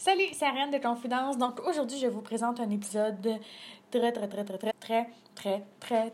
Salut, c'est Ariane de Confidence. Donc aujourd'hui, je vous présente un épisode très, très, très, très, très, très, très, très,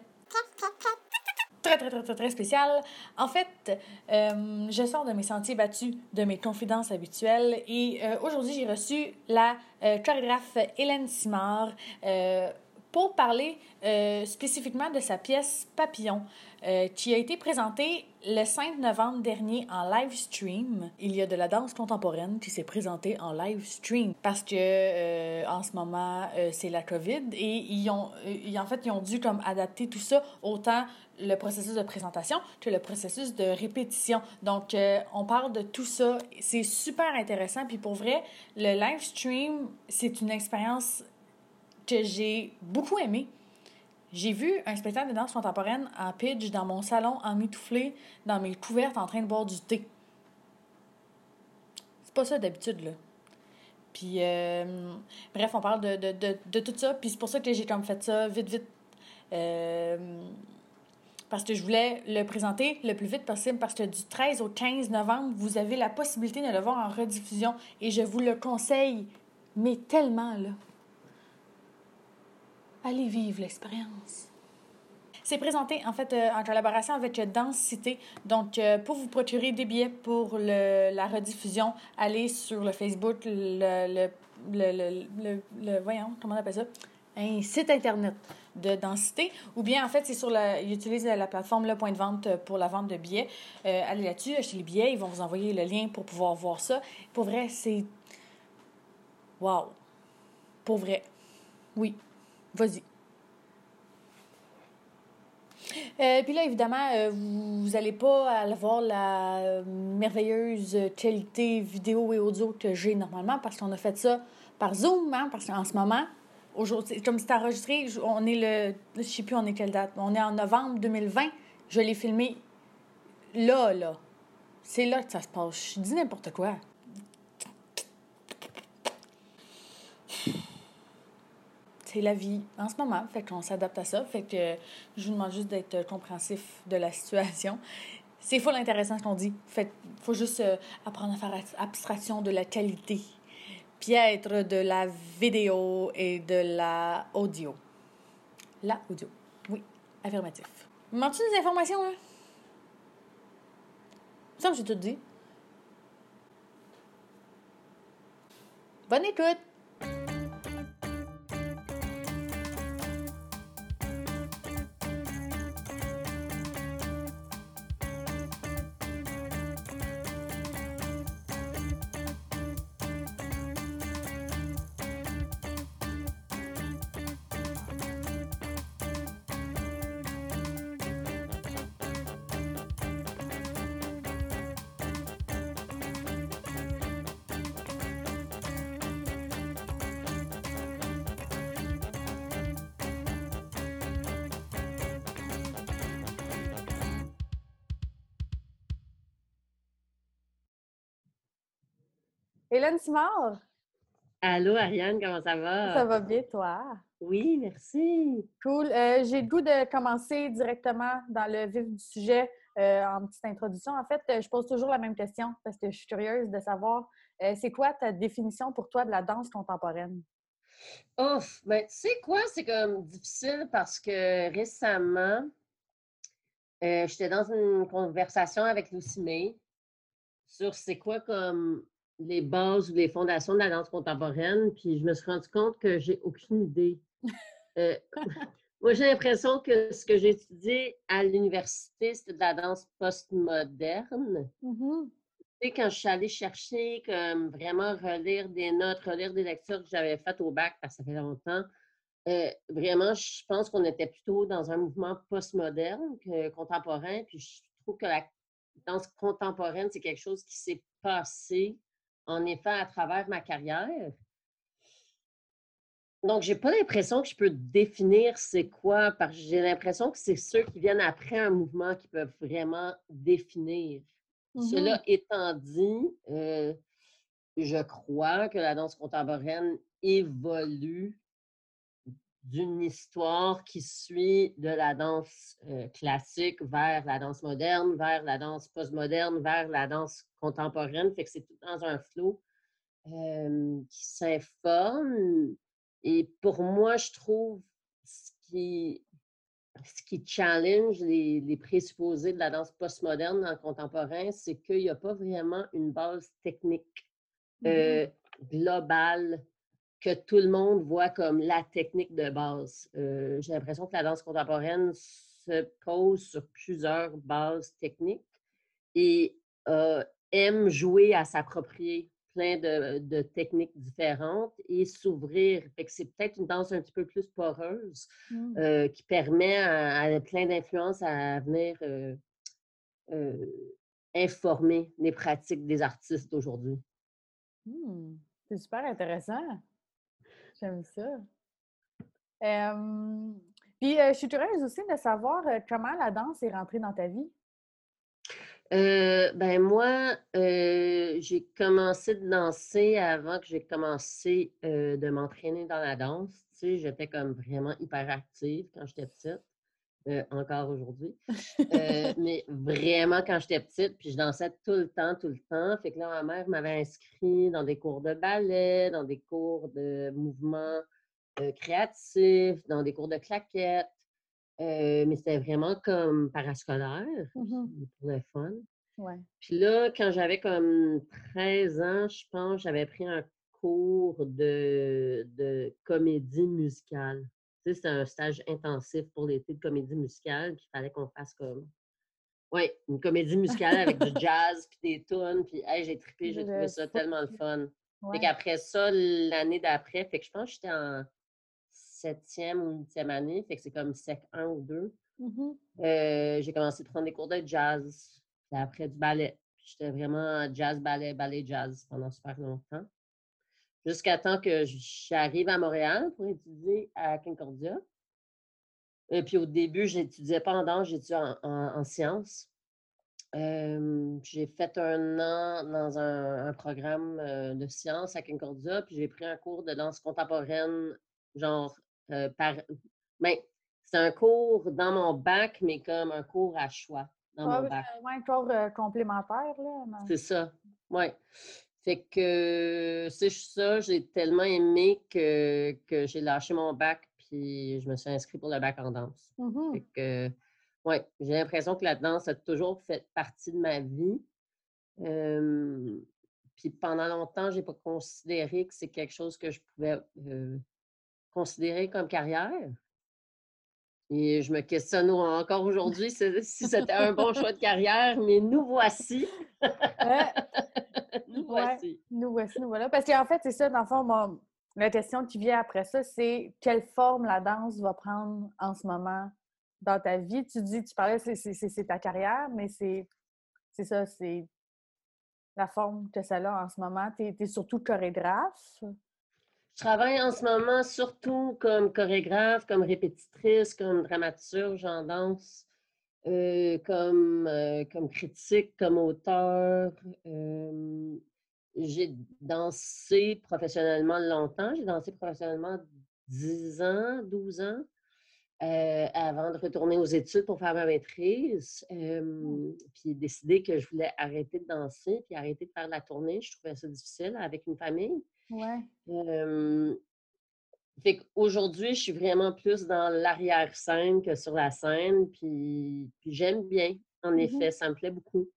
très, très, très, très, très spécial. En fait, euh, je sors de mes sentiers battus, de mes confidences habituelles, et euh, aujourd'hui, j'ai reçu la euh, chorégraphe Hélène Simard euh, pour parler euh, spécifiquement de sa pièce Papillon, euh, qui a été présentée le 5 novembre dernier en live stream. Il y a de la danse contemporaine qui s'est présentée en live stream parce que euh, en ce moment c'est la COVID et ils ont, en fait ils ont dû comme adapter tout ça autant le processus de présentation que le processus de répétition. Donc, on parle de tout ça. C'est super intéressant. Puis pour vrai, le live stream, c'est une expérience que j'ai beaucoup aimé. J'ai vu un spectacle de danse contemporaine en pitch dans mon salon, en mitouflé, dans mes couvertes, en train de boire du thé. C'est pas ça d'habitude, là. Puis, euh, bref, on parle de, de, de, de tout ça. Puis c'est pour ça que j'ai comme fait ça vite, vite. Euh, parce que je voulais le présenter le plus vite possible parce que du 13 au 15 novembre, vous avez la possibilité de le voir en rediffusion et je vous le conseille, mais tellement là. Allez vivre l'expérience. C'est présenté en fait euh, en collaboration avec Danse Cité. Donc, euh, pour vous procurer des billets pour le, la rediffusion, allez sur le Facebook, le, le, le, voyons, comment on appelle ça? Un site internet de Densité. Ou bien, en fait, c'est sur la, ils utilisent la plateforme Le Point de Vente pour la vente de billets. Euh, allez là-dessus, achetez les billets, ils vont vous envoyer le lien pour pouvoir voir ça. Pour vrai, c'est. Wow! Pour vrai. Oui. Vas-y. Euh, puis là, évidemment, euh, vous n'allez pas aller voir la euh, merveilleuse qualité vidéo et audio que j'ai normalement parce qu'on a fait ça par Zoom, hein, parce qu'en ce moment, aujourd'hui, comme c'est enregistré, on est le. Je sais plus on est quelle date. On est en novembre 2020. Je l'ai filmé là, là. C'est là que ça se passe. Je dis n'importe quoi. C'est la vie en ce moment. Fait qu'on s'adapte à ça. Fait que je vous demande juste d'être compréhensif de la situation. C'est full intéressant ce qu'on dit. Fait faut juste euh, apprendre à faire abstraction de la qualité. Piètre de la vidéo et de la audio. La audio. Oui, affirmatif. Manques-tu des informations, là? Ça, j'ai tout dit. Bonne écoute! Hélène Simard, Allô, Ariane, comment ça va? ça va bien, toi? Oui, merci. Cool. Euh, J'ai le goût de commencer directement dans le vif du sujet euh, en petite introduction. En fait, je pose toujours la même question parce que je suis curieuse de savoir euh, c'est quoi ta définition pour toi de la danse contemporaine? Ouf, ben, tu sais quoi, c'est comme difficile parce que récemment, j'étais dans une conversation avec Lucie May sur c'est quoi comme les bases ou les fondations de la danse contemporaine, puis je me suis rendu compte que j'ai aucune idée. Euh, moi, j'ai l'impression que ce que j'ai étudié à l'université, c'était de la danse postmoderne. Mhm. Tu sais, quand je suis allée chercher, comme vraiment relire des notes, relire des lectures que j'avais faites au bac, parce que ça fait longtemps, euh, vraiment, je pense qu'on était plutôt dans un mouvement postmoderne que contemporain. Puis je trouve que la danse contemporaine, c'est quelque chose qui s'est passé, en effet, à travers ma carrière. Donc, j'ai pas l'impression que je peux définir c'est quoi, parce que j'ai l'impression que c'est ceux qui viennent après un mouvement qui peuvent vraiment définir. Cela étant dit, euh, je crois que la danse contemporaine évolue d'une histoire qui suit de la danse euh, classique vers la danse moderne, vers la danse postmoderne, vers la danse contemporaine. Fait que c'est tout dans un flot. qui s'informent. Et pour moi, je trouve ce qui, ce qui challenge les, les présupposés de la danse postmoderne dans le contemporain, c'est qu'il n'y a pas vraiment une base technique mmh globale que tout le monde voit comme la technique de base. J'ai l'impression que la danse contemporaine se pose sur plusieurs bases techniques et aime jouer à s'approprier plein de, techniques différentes et s'ouvrir. c'est peut-être une danse un petit peu plus poreuse mmh. euh, qui permet à, plein d'influences à venir euh, euh, informer les pratiques des artistes d'aujourd'hui. Mmh. C'est super intéressant. J'aime ça. puis, je suis curieuse aussi de savoir comment la danse est rentrée dans ta vie? Euh, ben moi, j'ai commencé de danser avant que j'ai commencé de m'entraîner dans la danse. J'étais comme vraiment hyper active quand j'étais petite, encore aujourd'hui. mais vraiment quand j'étais petite, puis je dansais tout le temps, tout le temps. Fait que là, ma mère m'avait inscrit dans des cours de ballet, dans des cours de mouvement créatif, dans des cours de claquettes. Euh, mais c'était vraiment comme parascolaire, mmh pour le fun. Puis là, quand j'avais comme 13 ans, je pense, j'avais pris un cours de, de comédie musicale. C'était un stage intensif pour l'été de comédie musicale, qu'il fallait qu'on fasse comme. Oui, une comédie musicale avec du jazz, puis des tunes, puis j'ai trippé, j'ai trouvé ça tellement le fun. Fait qu'après ça, l'année d'après, fait que je pense que j'étais en septième ou huitième année, fait que c'est comme sec 1 ou 2. Mmh euh, j'ai commencé à prendre des cours de jazz, puis après du ballet. J'étais vraiment jazz, ballet, ballet, jazz pendant super longtemps. Jusqu'à temps que j'arrive à Montréal pour étudier à Concordia. Et puis au début, je n'étudiais pas en danse, j'étudiais en, sciences. j'ai fait un an dans un, programme euh, de sciences à Concordia, puis j'ai pris un cours de danse contemporaine, genre euh, par. Ben, c'est un cours dans mon bac, mais comme un cours à choix dans mon bac. un cours euh, complémentaire, là. C'est ça, oui. Fait que c'est ça, j'ai tellement aimé que, que j'ai lâché mon bac, puis je me suis inscrite pour le bac en danse. Mmh fait que, ouais, j'ai l'impression que la danse a toujours fait partie de ma vie. puis pendant longtemps, je n'ai pas considéré que c'est quelque chose que je pouvais euh, considéré comme carrière. Et je me questionne encore aujourd'hui si, c'était un bon choix de carrière, mais nous voici. nous voici. nous voici, nous voilà. Parce qu'en fait, c'est ça, dans le fond, la question qui vient après ça, c'est quelle forme la danse va prendre en ce moment dans ta vie? Tu dis, tu parlais, c'est ta carrière, mais c'est ça, c'est la forme que ça a en ce moment. Tu es, es, surtout chorégraphe. Je travaille en ce moment surtout comme chorégraphe, comme répétitrice, comme dramaturge en danse, euh, comme, euh, comme critique, comme auteur. Euh, j'ai dansé professionnellement longtemps. J'ai dansé professionnellement 10 ans, 12 ans. avant de retourner aux études pour faire ma maîtrise, mmh. puis décider que je voulais arrêter de danser, puis arrêter de faire la tournée. Je trouvais ça difficile avec une famille. Ouais. fait qu'aujourd'hui, je suis vraiment plus dans l'arrière-scène que sur la scène, puis, j'aime bien, en mmh effet, ça me plaît beaucoup.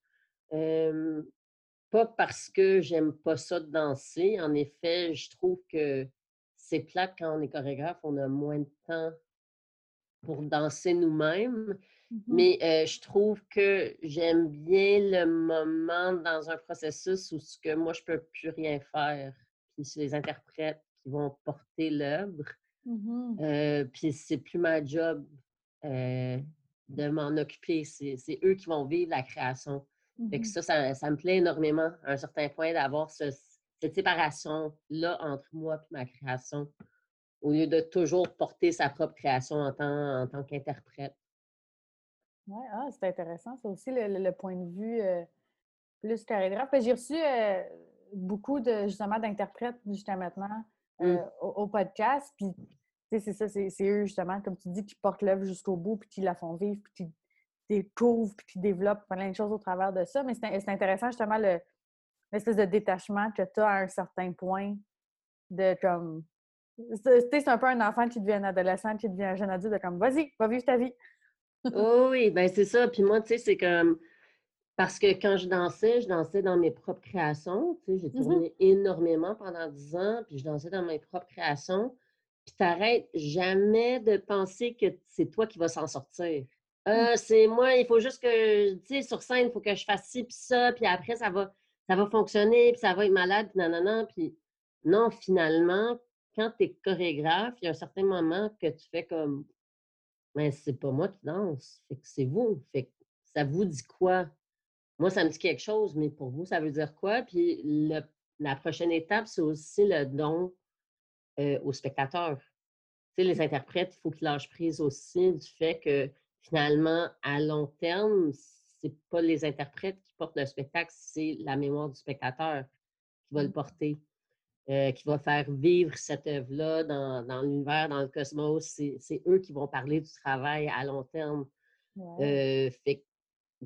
pas parce que j'aime pas ça de danser, en effet, je trouve que c'est plate quand on est chorégraphe, on a moins de temps pour danser nous-mêmes. Mmh mais je trouve que j'aime bien le moment dans un processus où ce que moi, je peux plus rien faire puis c'est les interprètes qui vont porter l'œuvre. Mmh euh, puis c'est plus ma job euh, de m'en occuper, c'est eux qui vont vivre la création. Mmh ça, ça, me plaît énormément à un certain point d'avoir cette séparation-là entre moi et ma création, au lieu de toujours porter sa propre création en tant, en tant qu'interprète. Oui, ah, c'est intéressant. C'est aussi le, point de vue euh, plus chorégraphe. J'ai reçu beaucoup de justement d'interprètes jusqu'à maintenant mmh. euh, au, podcast. Puis, c'est ça, c'est eux justement, comme tu dis, qui portent l'œuvre jusqu'au bout, puis qui la font vivre, puis qui découvrent, puis qui développent plein de choses au travers de ça. Mais c'est intéressant justement le, l'espèce de détachement que tu as à un certain point de comme. C'est un peu un enfant qui devient un adolescent, qui devient un jeune adulte, de comme, vas-y, va vivre ta vie. oh oui, ben c'est ça. Puis moi, tu sais, c'est comme. Parce que quand je dansais, je dansais dans mes propres créations. Tu sais, j'ai mmh tourné énormément pendant dix ans, puis je dansais dans mes propres créations. Puis t'arrêtes jamais de penser que c'est toi qui vas s'en sortir. Euh, c'est moi, il faut juste que, tu sais, sur scène, il faut que je fasse ci, puis ça, puis après, ça va, ça va fonctionner, puis ça va être malade, puis nanana. Puis non, finalement, quand tu es chorégraphe, il y a un certain moment que tu fais comme, mais c'est pas moi qui danse, fait que c'est vous. Fait que ça vous dit quoi? Moi, ça me dit quelque chose, mais pour vous, ça veut dire quoi? Puis la prochaine étape, c'est aussi le don euh, aux spectateurs. Tu sais, les interprètes, il faut qu'ils lâchent prise aussi du fait que finalement, à long terme, c'est pas les interprètes qui portent le spectacle, c'est la mémoire du spectateur qui va le mmh. porter, euh, qui va faire vivre cette œuvre-là dans, l'univers, dans le cosmos. C'est eux qui vont parler du travail à long terme. Euh, fait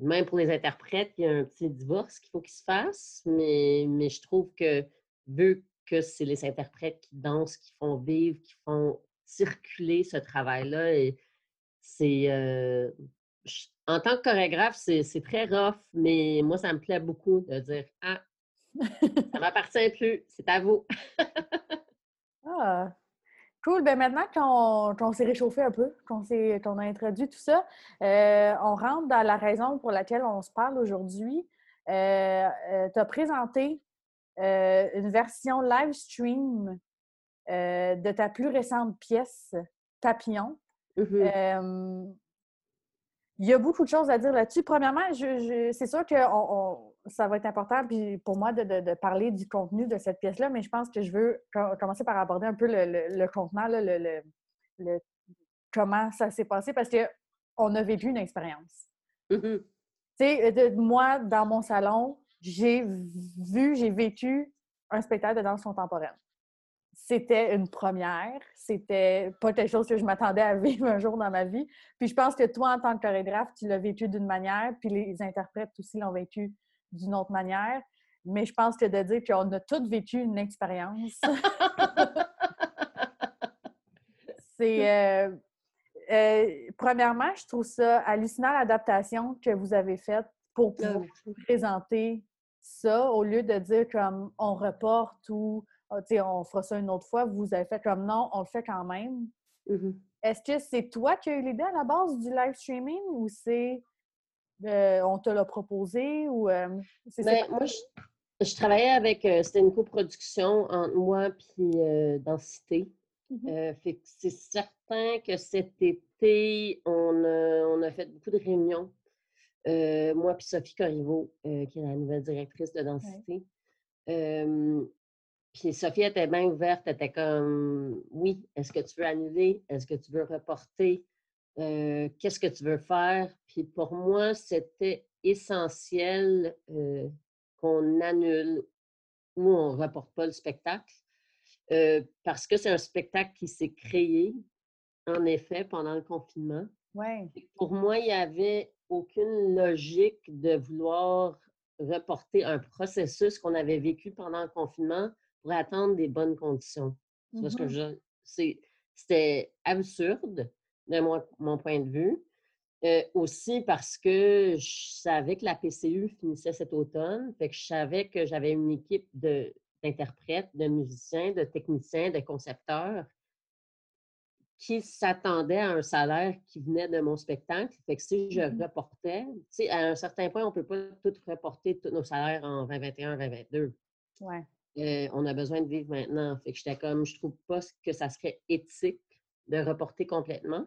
même pour les interprètes, il y a un petit divorce qu'il faut qu'il se fasse, mais, mais je trouve que vu que c'est les interprètes qui dansent, qui font vivre, qui font circuler ce travail-là, et c'est. Euh, en tant que chorégraphe, c'est très rough, mais moi, ça me plaît beaucoup de dire Ah, ça m'appartient plus, c'est à vous. ah, Cool. Ben maintenant qu'on s'est réchauffé un peu, qu'on a introduit tout ça, euh, on rentre dans la raison pour laquelle on se parle aujourd'hui. Euh, euh, tu as présenté une version live stream de ta plus récente pièce, Papillon. Mm-hmm. Il y a beaucoup de choses à dire là-dessus. Premièrement, c'est sûr que ça va être important puis pour moi de, parler du contenu de cette pièce-là, mais je pense que je veux commencer par aborder un peu le, contenant, le, comment ça s'est passé parce qu'on a vécu une expérience. Mm-hmm. Tu sais, moi, dans mon salon, j'ai vu, j'ai vécu un spectacle de danse contemporaine c'était une première. C'était pas quelque chose que je m'attendais à vivre un jour dans ma vie. Puis je pense que toi, en tant que chorégraphe, tu l'as vécu d'une manière, puis les interprètes aussi l'ont vécu d'une autre manière. Mais je pense que de dire qu'on a toutes vécu une expérience, c'est... Euh, euh, premièrement, je trouve ça hallucinant l'adaptation que vous avez faite pour ah présenter ça au lieu de dire comme on reporte ou ah, on fera ça une autre fois. Vous avez fait comme non, on le fait quand même. Mm-hmm. Est-ce que c'est toi qui as eu l'idée à la base du live streaming ou c'est euh, on te l'a proposé ou euh, ben, moi je, travaillais avec euh, c'était une coproduction entre moi puis Densité. Mm-hmm. c'est certain que cet été, on a, on a fait beaucoup de réunions. moi puis Sophie Corriveau, qui est la nouvelle directrice de Densité. Puis Sophie était bien ouverte, elle était comme Oui, est-ce que tu veux annuler? Est-ce que tu veux reporter? Euh, qu'est-ce que tu veux faire? Puis pour moi, c'était essentiel euh, qu'on annule ou on ne reporte pas le spectacle euh, parce que c'est un spectacle qui s'est créé, en effet, pendant le confinement. Ouais. Pour moi, il n'y avait aucune logique de vouloir reporter un processus qu'on avait vécu pendant le confinement pour attendre des bonnes conditions. mmh je C'était absurde de mon, point de vue. Euh, aussi parce que je savais que la PCU finissait cet automne, fait que je savais que j'avais une équipe d'interprètes, de, musiciens, de techniciens, de concepteurs qui s'attendaient à un salaire qui venait de mon spectacle. Fait que si je mmh reportais, à un certain point, on ne peut pas tout reporter tous nos salaires en 2021, 2022. Ouais. Euh, on a besoin de vivre maintenant. Fait que j'étais comme, je trouve pas que ça serait éthique de reporter complètement.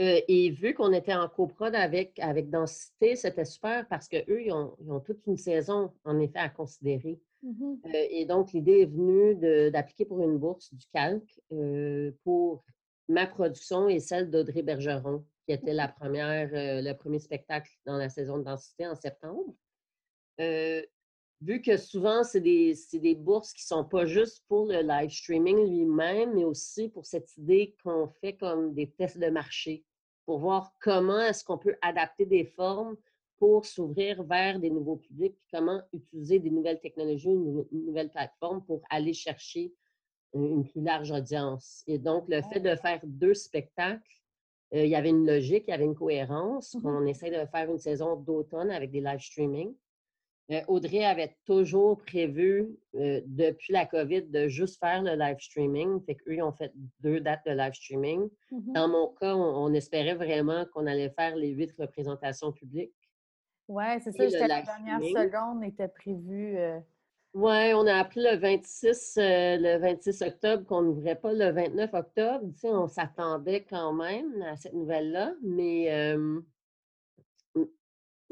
Euh, et vu qu'on était en coprod avec, avec Densité, c'était super parce qu'eux, ils ont, ils ont toute une saison, en effet, à considérer. Mmh euh, et donc, l'idée est venue d'appliquer pour une bourse du calque pour ma production et celle d'Audrey Bergeron, qui était la première, le premier spectacle dans la saison de Densité en septembre vu que souvent, c'est des, des, bourses qui ne sont pas juste pour le live streaming lui-même, mais aussi pour cette idée qu'on fait comme des tests de marché pour voir comment est-ce qu'on peut adapter des formes pour s'ouvrir vers des nouveaux publics, comment utiliser des nouvelles technologies, une, nouvelle plateforme pour aller chercher une plus large audience. Et donc, le fait de faire deux spectacles, euh, il y avait une logique, il y avait une cohérence. Mmh On essaie de faire une saison d'automne avec des live streaming. Euh, Audrey avait toujours prévu, euh, depuis la COVID, de juste faire le live streaming. Fait qu'eux, ils ont fait deux dates de live streaming. Mmh Dans mon cas, on, espérait vraiment qu'on allait faire les huit représentations publiques. Oui, c'est ça. Jusqu'à la dernière seconde était prévu. Oui, on a appris le 26, le 26 octobre qu'on n'ouvrait pas le 29 octobre. Tu sais, on s'attendait quand même à cette nouvelle-là, mais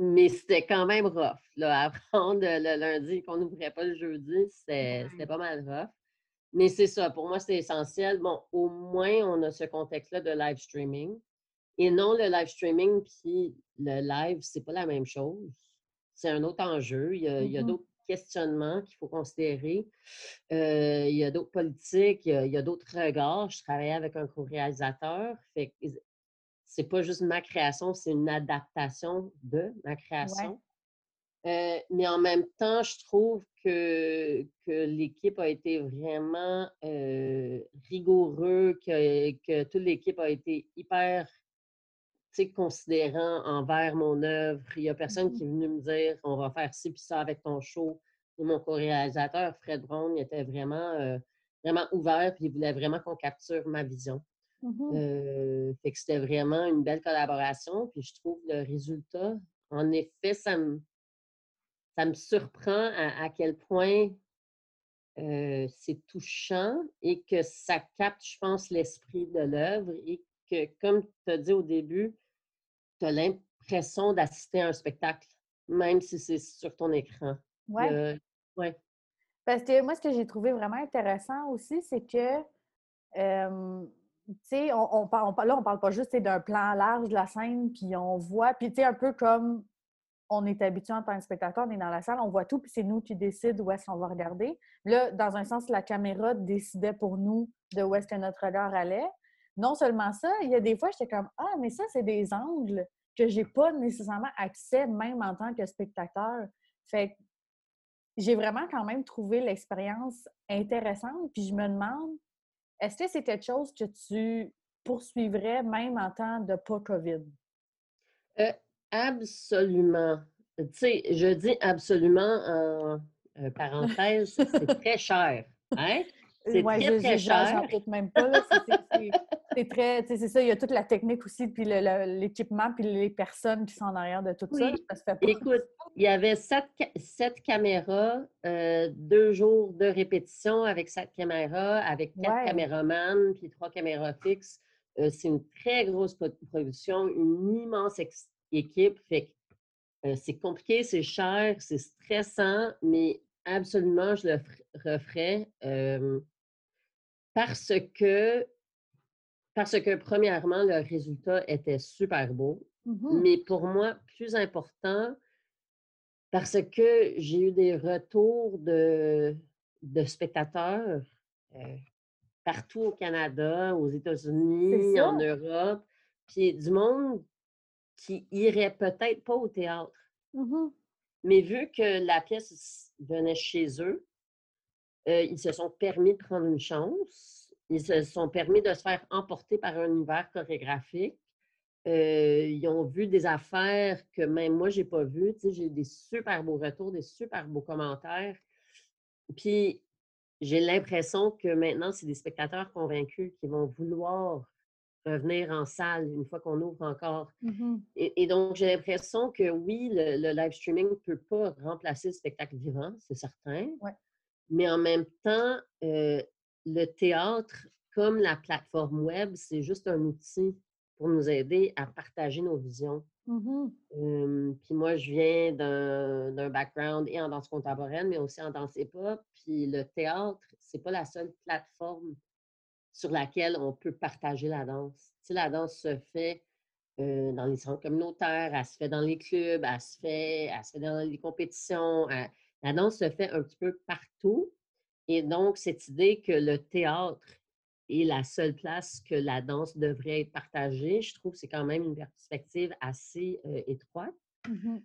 mais c'était quand même rough. Là, apprendre le lundi qu'on n'ouvrait pas le jeudi, c'était pas mal rough. Mais c'est ça, pour moi, c'est essentiel. Bon, au moins, on a ce contexte-là de live streaming. Et non, le live streaming puis le live, c'est pas la même chose. C'est un autre enjeu. Il y a, Mm-hmm. d'autres questionnements qu'il faut considérer. Euh, il y a d'autres politiques, il y a, d'autres regards. Je travaillais avec un co-réalisateur. C'est pas juste ma création, c'est une adaptation de ma création. Euh, mais en même temps, je trouve que, que l'équipe a été vraiment euh, rigoureux, que, que toute l'équipe a été hyper considérant envers mon œuvre. Il n'y a personne mmh qui est venu me dire on va faire ci puis ça avec ton show. Et mon co-réalisateur, Fred Brown, était vraiment, euh, vraiment ouvert puis il voulait vraiment qu'on capture ma vision. Mmh Euh, fait que c'était vraiment une belle collaboration. Puis je trouve le résultat, en effet, ça me, ça me surprend à, quel point euh, c'est touchant et que ça capte, je pense, l'esprit de l'œuvre et que, comme tu as dit au début, tu as l'impression d'assister à un spectacle, même si c'est sur ton écran. Oui. ouais. Parce que moi, ce que j'ai trouvé vraiment intéressant aussi, c'est que sais, on, on, là, on parle pas juste d'un plan large de la scène, puis on voit, puis tu sais, un peu comme on est habitué en tant que spectateur, on est dans la salle, on voit tout, puis c'est nous qui décident où est-ce qu'on va regarder. Là, dans un sens, la caméra décidait pour nous de où est-ce que notre regard allait. Non seulement ça, il y a des fois, j'étais comme Ah, mais ça, c'est des angles que j'ai pas nécessairement accès, même en tant que spectateur. Fait que j'ai vraiment quand même trouvé l'expérience intéressante, puis je me demande est-ce que c'est quelque chose que tu poursuivrais même en temps de pas COVID? Euh, absolument. Tu sais, je dis absolument en euh, parenthèse, c'est très cher. Hein? C'est très, très cher. même pas. C'est très, c'est ça, il y a toute la technique aussi, puis l'équipement, puis les personnes qui sont en arrière de tout ça. Écoute, il y avait sept, caméras, euh, deux jours de répétition avec sept caméras, avec quatre caméramans, puis trois caméras fixes. Euh, c'est une très grosse production, une immense équipe. Fait euh, c'est compliqué, c'est cher, c'est stressant, mais absolument, je le referais parce que parce que, premièrement, le résultat était super beau. Mmh mais pour moi, plus important, parce que j'ai eu des retours de, de spectateurs euh, partout au Canada, aux États-Unis, en Europe, puis du monde qui irait peut-être pas au théâtre. Mmh mais vu que la pièce venait chez eux, euh, ils se sont permis de prendre une chance ils se sont permis de se faire emporter par un univers chorégraphique. Euh, ils ont vu des affaires que même moi, je n'ai pas vues. j'ai des super beaux retours, des super beaux commentaires. Puis, j'ai l'impression que maintenant, c'est des spectateurs convaincus qui vont vouloir revenir en salle une fois qu'on ouvre encore. Mmh et, donc, j'ai l'impression que oui, le, live streaming ne peut pas remplacer le spectacle vivant, c'est certain. Mais en même temps, euh, le théâtre, comme la plateforme web, c'est juste un outil pour nous aider à partager nos visions. Mmh puis moi, je viens d'un background et en danse contemporaine, mais aussi en danse hip-hop. Puis le théâtre, c'est pas la seule plateforme sur laquelle on peut partager la danse. Tu la danse se fait dans les centres communautaires, elle se fait dans les clubs, elle se fait, elle se fait dans les compétitions. la danse se fait un petit peu partout. Et donc, cette idée que le théâtre est la seule place que la danse devrait être partagée, je trouve que c'est quand même une perspective assez étroite. Mmh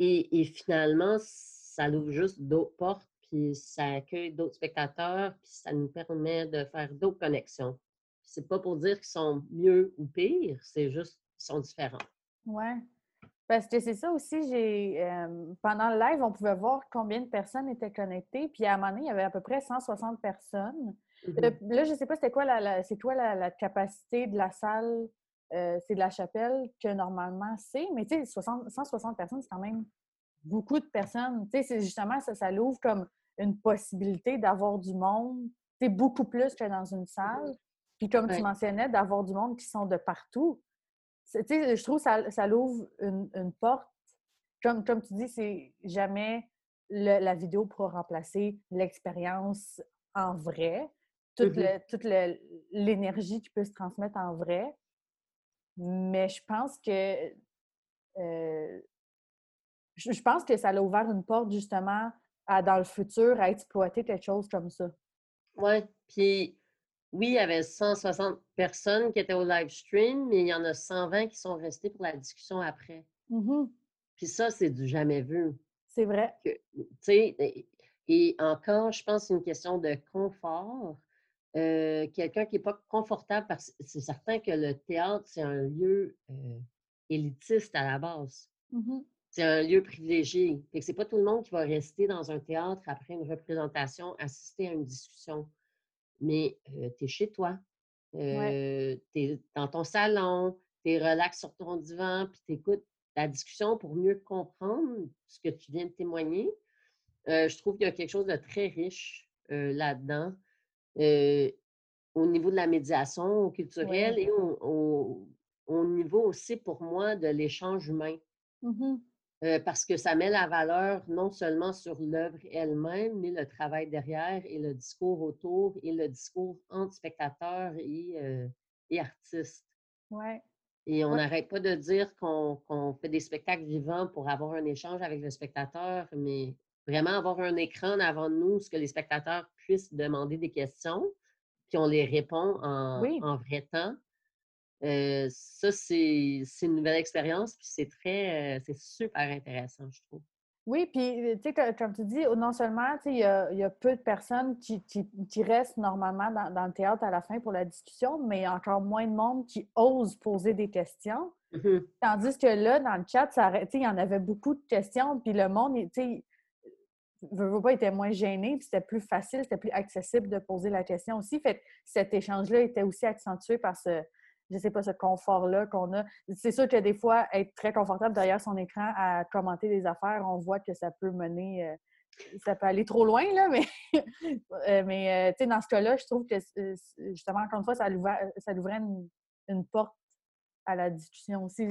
Et, et finalement, ça ouvre juste d'autres portes, puis ça accueille d'autres spectateurs, puis ça nous permet de faire d'autres connexions. C'est pas pour dire qu'ils sont mieux ou pires, c'est juste qu'ils sont différents. Ouais. Parce que c'est ça aussi, j'ai pendant le live, on pouvait voir combien de personnes étaient connectées. Puis à un moment donné, il y avait à peu près 160 personnes. Mmh là, je ne sais pas c'était quoi la, c'est quoi la, capacité de la salle, euh, c'est de la chapelle que normalement c'est, mais tu sais, 160 personnes, c'est quand même beaucoup de personnes. Tu sais, c'est justement ça, ça l'ouvre comme une possibilité d'avoir du monde, c'est beaucoup plus que dans une mmh salle. Puis comme tu mentionnais, d'avoir du monde qui sont de partout je trouve que ça, ça l'ouvre une, porte. Comme, comme tu dis, c'est jamais la vidéo pour remplacer l'expérience en vrai, toute, mm-hmm. l'énergie qui peut se transmettre en vrai. Mais je pense que euh, je, pense que ça a ouvert une porte justement à, dans le futur à exploiter quelque chose comme ça. Oui, puis oui, il y avait 160 personnes qui étaient au live stream, mais il y en a 120 qui sont restés pour la discussion après. Mmh Puis ça, c'est du jamais vu. C'est vrai. et, et encore, je pense c'est une question de confort. Euh, quelqu'un qui n'est pas confortable, parce que c'est certain que le théâtre, c'est un lieu euh, élitiste à la base. Mmh c'est un lieu privilégié. Ce n'est pas tout le monde qui va rester dans un théâtre après une représentation, assister à une discussion mais tu es chez toi. tu es dans ton salon, tu es relax sur ton divan, puis tu écoutes la discussion pour mieux comprendre ce que tu viens de témoigner. je trouve qu'il y a quelque chose de très riche là-dedans. au niveau de la médiation culturelle et au, niveau aussi, pour moi, de l'échange humain. Mmh euh, parce que ça met la valeur non seulement sur l'œuvre elle-même, mais le travail derrière et le discours autour et le discours entre spectateurs et, euh, et artistes. Ouais. Et on n'arrête pas de dire qu'on fait des spectacles vivants pour avoir un échange avec le spectateur, mais vraiment avoir un écran avant nous, ce que les spectateurs puissent demander des questions, puis on les répond en, en vrai temps. Euh, ça, c'est une nouvelle expérience, puis c'est très, euh, c'est super intéressant, je trouve. Oui, puis, tu sais, comme tu dis, non seulement, il y a, peu de personnes qui, restent normalement dans, le théâtre à la fin pour la discussion, mais il y a encore moins de monde qui ose poser des questions. Mmh Tandis que là, dans le chat, il y en avait beaucoup de questions, puis le monde, tu sais, veux, pas, était moins gêné, puis c'était plus facile, c'était plus accessible de poser la question aussi. Fait que cet échange-là était aussi accentué par ce, je sais pas, ce confort-là qu'on a. C'est sûr que des fois, être très confortable derrière son écran à commenter des affaires, on voit que ça peut mener, euh, ça peut aller trop loin, là, mais, euh, mais euh, tu sais, dans ce cas-là, je trouve que, justement, encore une fois, ça ouvrait, ça ouvrait une, une porte à la discussion aussi.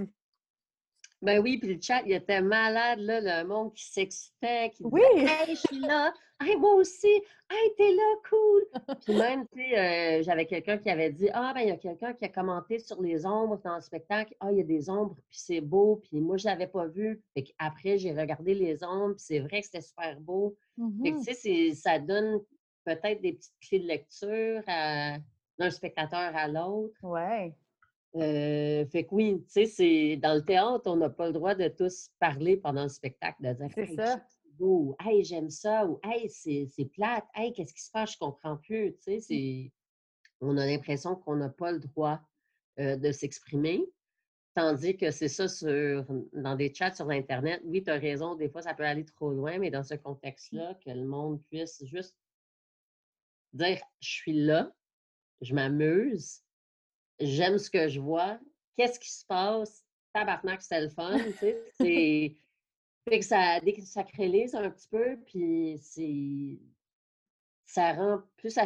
Ben oui, puis le chat, il était malade, là, le monde qui s'excitait, qui oui. disait Hey, je suis là! Hey, moi aussi! Hey, t'es là, cool! puis même, tu sais, euh, j'avais quelqu'un qui avait dit Ah, ben, il y a quelqu'un qui a commenté sur les ombres dans le spectacle. Ah, il y a des ombres, puis c'est beau, puis moi, je l'avais pas vu. Fait qu'après, j'ai regardé les ombres, puis c'est vrai que c'était super beau. Fait que, mm-hmm. tu sais, ça donne peut-être des petites clés de lecture d'un spectateur à l'autre. Ouais. Euh, fait que oui, tu sais, c'est dans le théâtre, on n'a pas le droit de tous parler pendant le spectacle, de dire C'est ça. Beau, hey, j'aime ça, ou hey, c'est plate, hey, qu'est-ce qui se passe, je comprends plus. Tu sais, mmh. on a l'impression qu'on n'a pas le droit euh, de s'exprimer. Tandis que c'est ça sur, dans des chats sur Internet. Oui, tu as raison, des fois, ça peut aller trop loin, mais dans ce mmh. contexte-là, que le monde puisse juste dire Je suis là, je m'amuse, j'aime ce que je vois, qu'est-ce qui se passe, tabarnak, c'est le fun, tu sais. Fait que ça désacralise un petit peu, puis c'est... Ça rend plus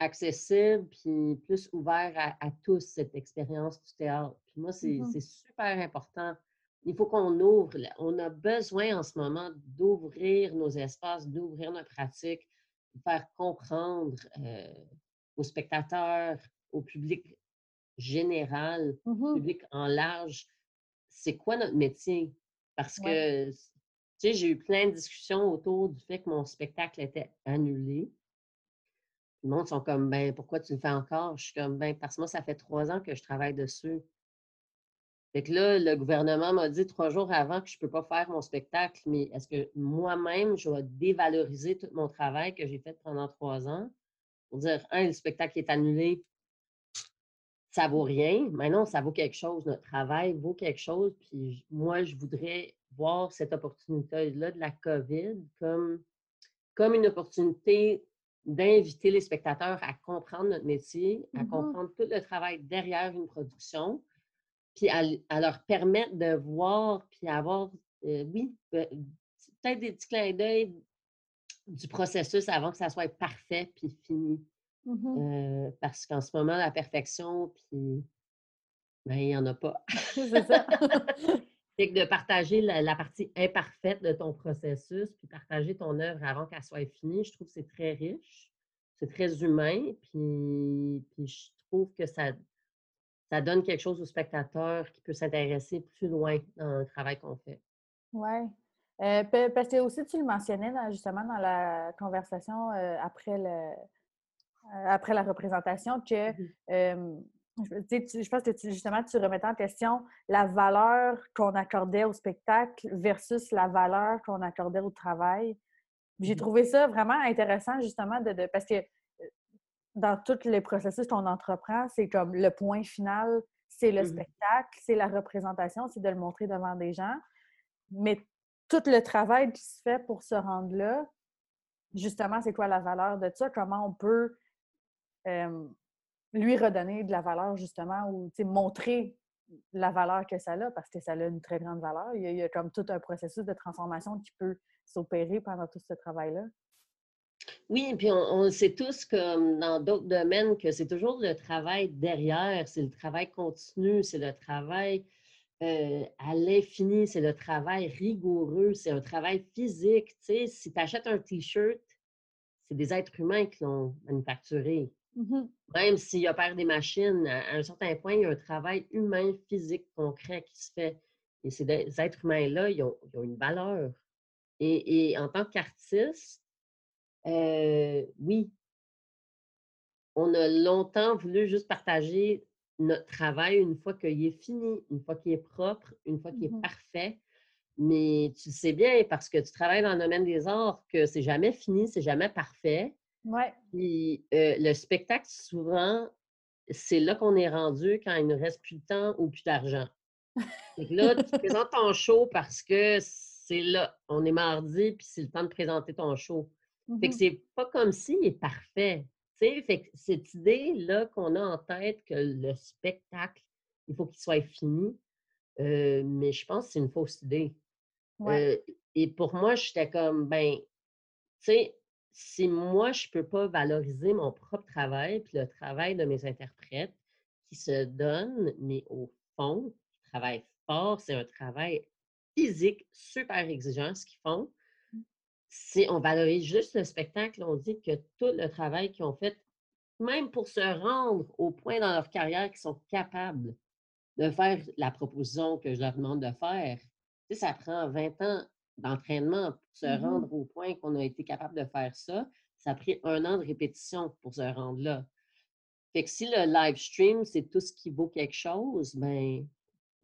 accessible, puis plus ouvert à, tous cette expérience du théâtre. Puis moi, mmh c'est super important. Il faut qu'on ouvre. On a besoin en ce moment d'ouvrir nos espaces, d'ouvrir nos pratiques, de faire comprendre euh, aux spectateurs, au public général, mmh public en large, c'est quoi notre métier? Parce que, tu sais, j'ai eu plein de discussions autour du fait que mon spectacle était annulé. Le monde sont comme, ben, pourquoi tu le fais encore? Je suis comme, ben, parce que moi, ça fait trois ans que je travaille dessus. Fait que là, le gouvernement m'a dit trois jours avant que je ne peux pas faire mon spectacle, mais est-ce que moi-même, je vais dévaloriser tout mon travail que j'ai fait pendant trois ans pour dire, un, le spectacle est annulé, ça vaut rien. Mais non, ça vaut quelque chose. Notre travail vaut quelque chose. Puis moi, je voudrais voir cette opportunité-là de la COVID comme, comme une opportunité d'inviter les spectateurs à comprendre notre métier, à mmh comprendre tout le travail derrière une production, puis à, leur permettre de voir, puis avoir, euh, oui, peut-être des petits clins d'œil du processus avant que ça soit parfait puis fini. Mmh euh, parce qu'en ce moment, la perfection, puis ben, il n'y en a pas. C'est ça. C'est que de partager la, partie imparfaite de ton processus, puis partager ton œuvre avant qu'elle soit finie, je trouve que c'est très riche, c'est très humain, puis, puis je trouve que ça, ça donne quelque chose au spectateur qui peut s'intéresser plus loin dans le travail qu'on fait. Oui. Euh, parce que aussi, tu le mentionnais justement dans la conversation euh, après, le, après la représentation que mmh je pense que justement, tu remettais en question la valeur qu'on accordait au spectacle versus la valeur qu'on accordait au travail. J'ai mmh trouvé ça vraiment intéressant, justement, de, parce que dans tous les processus qu'on entreprend, c'est comme le point final, c'est le mmh spectacle, c'est la représentation, c'est de le montrer devant des gens. Mais tout le travail qui se fait pour se rendre là, justement, c'est quoi la valeur de ça? Comment on peut lui redonner de la valeur, justement, ou montrer la valeur que ça a, parce que ça a une très grande valeur. Il y, a, comme tout un processus de transformation qui peut s'opérer pendant tout ce travail-là. Oui, et puis on, sait tous, comme dans d'autres domaines, que c'est toujours le travail derrière, c'est le travail continu, c'est le travail euh, à l'infini, c'est le travail rigoureux, c'est un travail physique. Si tu achètes un T-shirt, c'est des êtres humains qui l'ont manufacturé. Mmh Même s'il y a des machines, à un certain point, il y a un travail humain, physique, concret qui se fait. Et ces êtres humains-là, ils, ont, une valeur. Et, en tant qu'artiste, euh, oui, on a longtemps voulu juste partager notre travail une fois qu'il est fini, une fois qu'il est propre, une fois qu'il est mmh parfait. Mais tu sais bien, parce que tu travailles dans le domaine des arts, que c'est jamais fini, c'est jamais parfait. Ouais. Puis euh, le spectacle, souvent, c'est là qu'on est rendu quand il ne reste plus de temps ou plus d'argent. là, tu présentes ton show parce que c'est là, on est mardi, puis c'est le temps de présenter ton show. Fait que mmh c'est pas comme s'il est parfait. Fait que cette idée-là qu'on a en tête que le spectacle, il faut qu'il soit fini, euh, mais je pense que c'est une fausse idée. Euh, et pour moi, j'étais comme, ben, tu sais, si moi, je ne peux pas valoriser mon propre travail, puis le travail de mes interprètes qui se donnent, mais au fond, qui travaillent fort, c'est un travail physique super exigeant ce qu'ils font. Mmh. Si on valorise juste le spectacle, on dit que tout le travail qu'ils ont fait, même pour se rendre au point dans leur carrière qu'ils sont capables de faire la proposition que je leur demande de faire, ça prend 20 ans d'entraînement pour se mmh rendre au point qu'on a été capable de faire ça. Ça a pris un an de répétition pour se rendre là. Fait que si le live stream, c'est tout ce qui vaut quelque chose, ben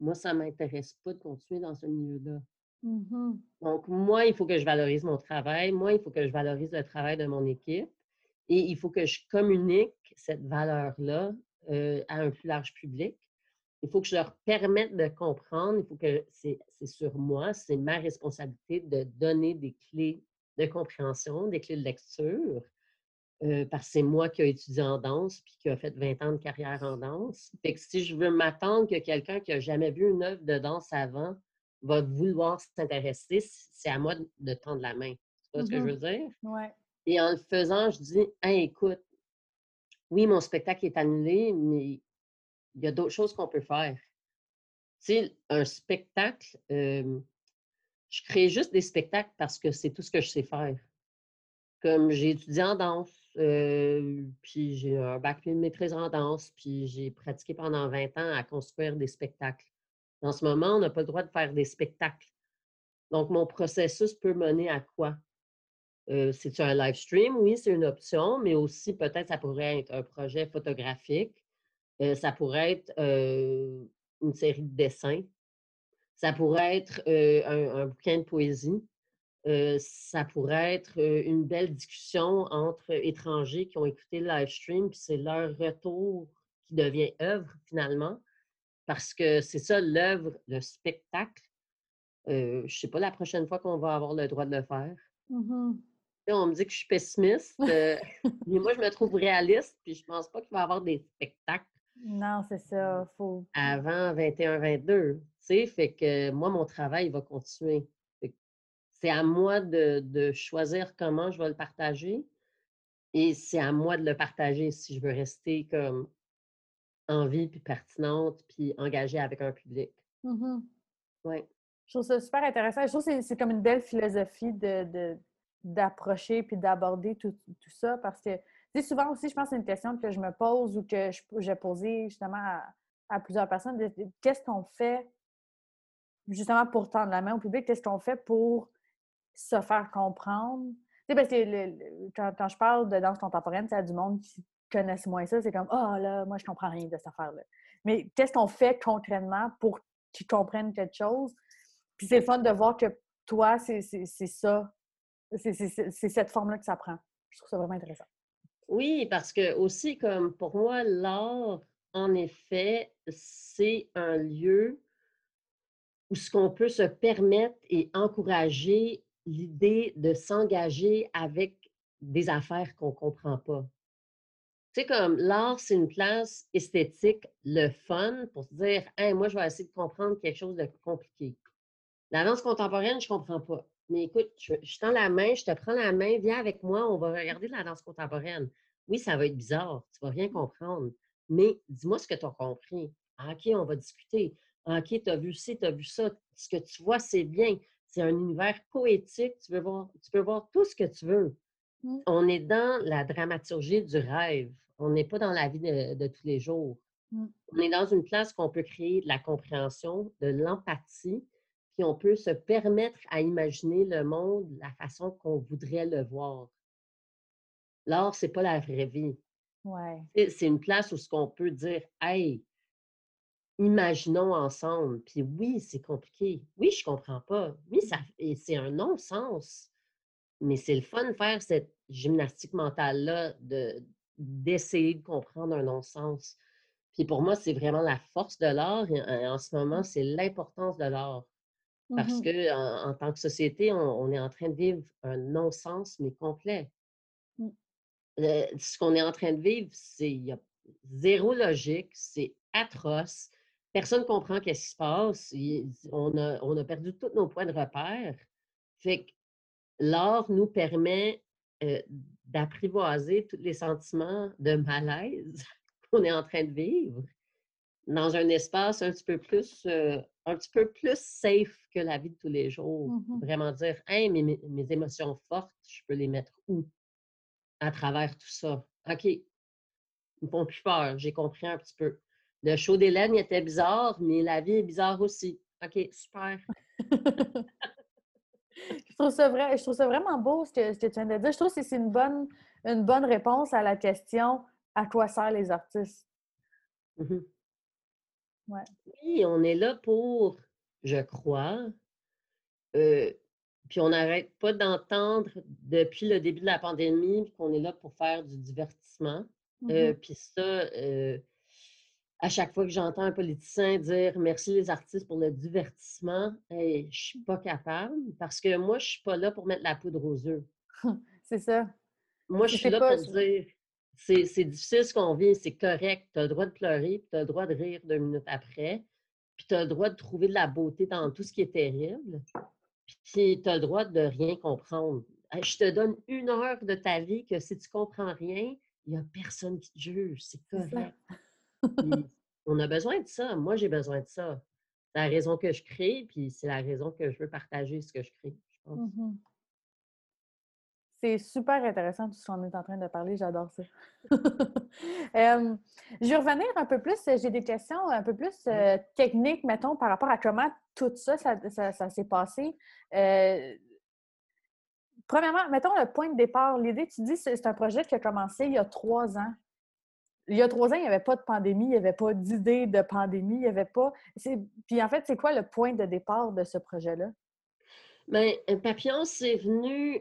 moi, ça ne m'intéresse pas de continuer dans ce milieu-là. Mmh Donc, moi, il faut que je valorise mon travail. Moi, il faut que je valorise le travail de mon équipe. Et il faut que je communique cette valeur-là euh, à un plus large public. Il faut que je leur permette de comprendre. Il faut que c'est sur moi, c'est ma responsabilité de donner des clés de compréhension, des clés de lecture. Euh, parce que c'est moi qui ai étudié en danse puis qui a fait 20 ans de carrière en danse. Fait que si je veux m'attendre que quelqu'un qui n'a jamais vu une œuvre de danse avant va vouloir s'intéresser, c'est à moi de, tendre la main. Tu vois ce que je mmh veux dire? Ouais. Et en le faisant, je dis, écoute, oui, mon spectacle est annulé, mais il y a d'autres choses qu'on peut faire. Tu sais, un spectacle, je crée juste des spectacles parce que c'est tout ce que je sais faire. Comme j'ai étudié en danse, puis j'ai un bac de maîtrise en danse, puis j'ai pratiqué pendant 20 ans à construire des spectacles. En ce moment, on n'a pas le droit de faire des spectacles. Donc, mon processus peut mener à quoi? c'est un live stream? Oui, c'est une option, mais aussi peut-être ça pourrait être un projet photographique ça pourrait être une série de dessins. Ça pourrait être un, un, bouquin de poésie. ça pourrait être une belle discussion entre étrangers qui ont écouté le live stream, puis c'est leur retour qui devient œuvre finalement. Parce que c'est ça, l'œuvre, le spectacle. je ne sais pas la prochaine fois qu'on va avoir le droit de le faire. Mmh on me dit que je suis pessimiste, mais moi, je me trouve réaliste, puis je pense pas qu'il va y avoir des spectacles. Non, c'est ça. Faut... Avant 21-22. Tu sais, fait que moi, mon travail va continuer. C'est à moi de, choisir comment je vais le partager. Et c'est à moi de le partager si je veux rester comme en vie, puis pertinente, puis engagée avec un public. Mmh oui. Je trouve ça super intéressant. Je trouve que c'est comme une belle philosophie de, d'approcher puis d'aborder tout, ça parce que souvent aussi, je pense que c'est une question que je me pose ou que j'ai posée justement à, plusieurs personnes. Qu'est-ce qu'on fait justement pour tendre la main au public? Qu'est-ce qu'on fait pour se faire comprendre? Tu sais, parce que quand, je parle de danse contemporaine, c'est du monde qui connaissent moins ça. C'est comme, oh là, moi, je comprends rien de cette affaire-là. Mais qu'est-ce qu'on fait concrètement pour qu'ils comprennent quelque chose? Puis c'est fun de voir que toi, c'est ça. C'est cette forme-là que ça prend. Je trouve ça vraiment intéressant. Oui, parce que aussi, comme pour moi, l'art, en effet, c'est un lieu où ce qu'on peut se permettre et encourager l'idée de s'engager avec des affaires qu'on ne comprend pas. Sais, comme l'art, c'est une place esthétique, le fun, pour se dire, moi, je vais essayer de comprendre quelque chose de compliqué. La danse contemporaine, je ne comprends pas. Mais écoute, je, je, tends la main, je te prends la main, viens avec moi, on va regarder la danse contemporaine. Oui, ça va être bizarre, tu ne vas rien comprendre, mais dis-moi ce que tu as compris. Ah, OK, on va discuter. Ah, OK, tu as vu ci, tu as vu ça. Ce que tu vois, c'est bien. C'est un univers poétique. Tu, veux voir, tu peux voir tout ce que tu veux. Mmh. On est dans la dramaturgie du rêve. On n'est pas dans la vie de, tous les jours. Mmh. On est dans une place qu'on peut créer de la compréhension, de l'empathie, puis on peut se permettre à imaginer le monde de la façon qu'on voudrait le voir. L'art, c'est pas la vraie vie. Ouais. C'est une place où ce qu'on peut dire, hey, imaginons ensemble. Puis oui, c'est compliqué. Oui, je comprends pas. Oui, ça, c'est un non-sens. Mais c'est le fun de faire cette gymnastique mentale-là, de, d'essayer de comprendre un non-sens. Puis pour moi, c'est vraiment la force de l'art. En ce moment, mmh. c'est l'importance de l'art. Parce mmh que en, tant que société, on, est en train de vivre un non-sens, mais complet. Mmh. ce qu'on est en train de vivre, c'est il y a zéro logique, c'est atroce. Personne ne comprend qu'est-ce qui se passe. on, a, on a perdu tous nos points de repère. Fait que l'art nous permet d'apprivoiser tous les sentiments de malaise qu'on est en train de vivre dans un espace un petit peu plus, euh, un petit peu plus safe que la vie de tous les jours. Mmh Vraiment dire, hey, mes, mes, émotions fortes, je peux les mettre où? À travers tout ça. OK. Ils me font plus peur. J'ai compris un petit peu. Le show d'Hélène était bizarre, mais la vie est bizarre aussi. OK, super. je, trouve ça vrai, je trouve ça vraiment beau ce que, tu viens de dire. Je trouve que c'est une bonne, une bonne réponse à la question à quoi servent les artistes? Oui, on est là pour, je crois, puis on n'arrête pas d'entendre depuis le début de la pandémie qu'on est là pour faire du divertissement. Mmh puis ça, à chaque fois que j'entends un politicien dire merci les artistes pour le divertissement, je ne suis pas capable parce que moi, je ne suis pas là pour mettre la poudre aux yeux. C'est ça. Moi, je suis là pour dire c'est difficile ce qu'on vit, c'est correct. Tu as le droit de pleurer, puis tu as le droit de rire deux minutes après, puis tu as le droit de trouver de la beauté dans tout ce qui est terrible, puis tu as le droit de rien comprendre. Je te donne une heure de ta vie que si tu comprends rien, il n'y a personne qui te juge, c'est correct. on a besoin de ça. Moi, j'ai besoin de ça. C'est la raison que je crée, puis c'est la raison que je veux partager ce que je crée, je pense. Mmh c'est super intéressant tout ce qu'on est en train de parler, j'adore ça. je vais revenir un peu plus, j'ai des questions un peu plus euh, techniques, mettons, par rapport à comment tout ça, ça, s'est passé. Euh, premièrement, mettons le point de départ. L'idée, tu dis, c'est un projet qui a commencé il y a trois ans. il y a trois ans, il n'y avait pas de pandémie, il n'y avait pas d'idée de pandémie, il n'y avait pas. Puis en fait, c'est quoi le point de départ de ce projet-là? Bien, Papillon, c'est venu.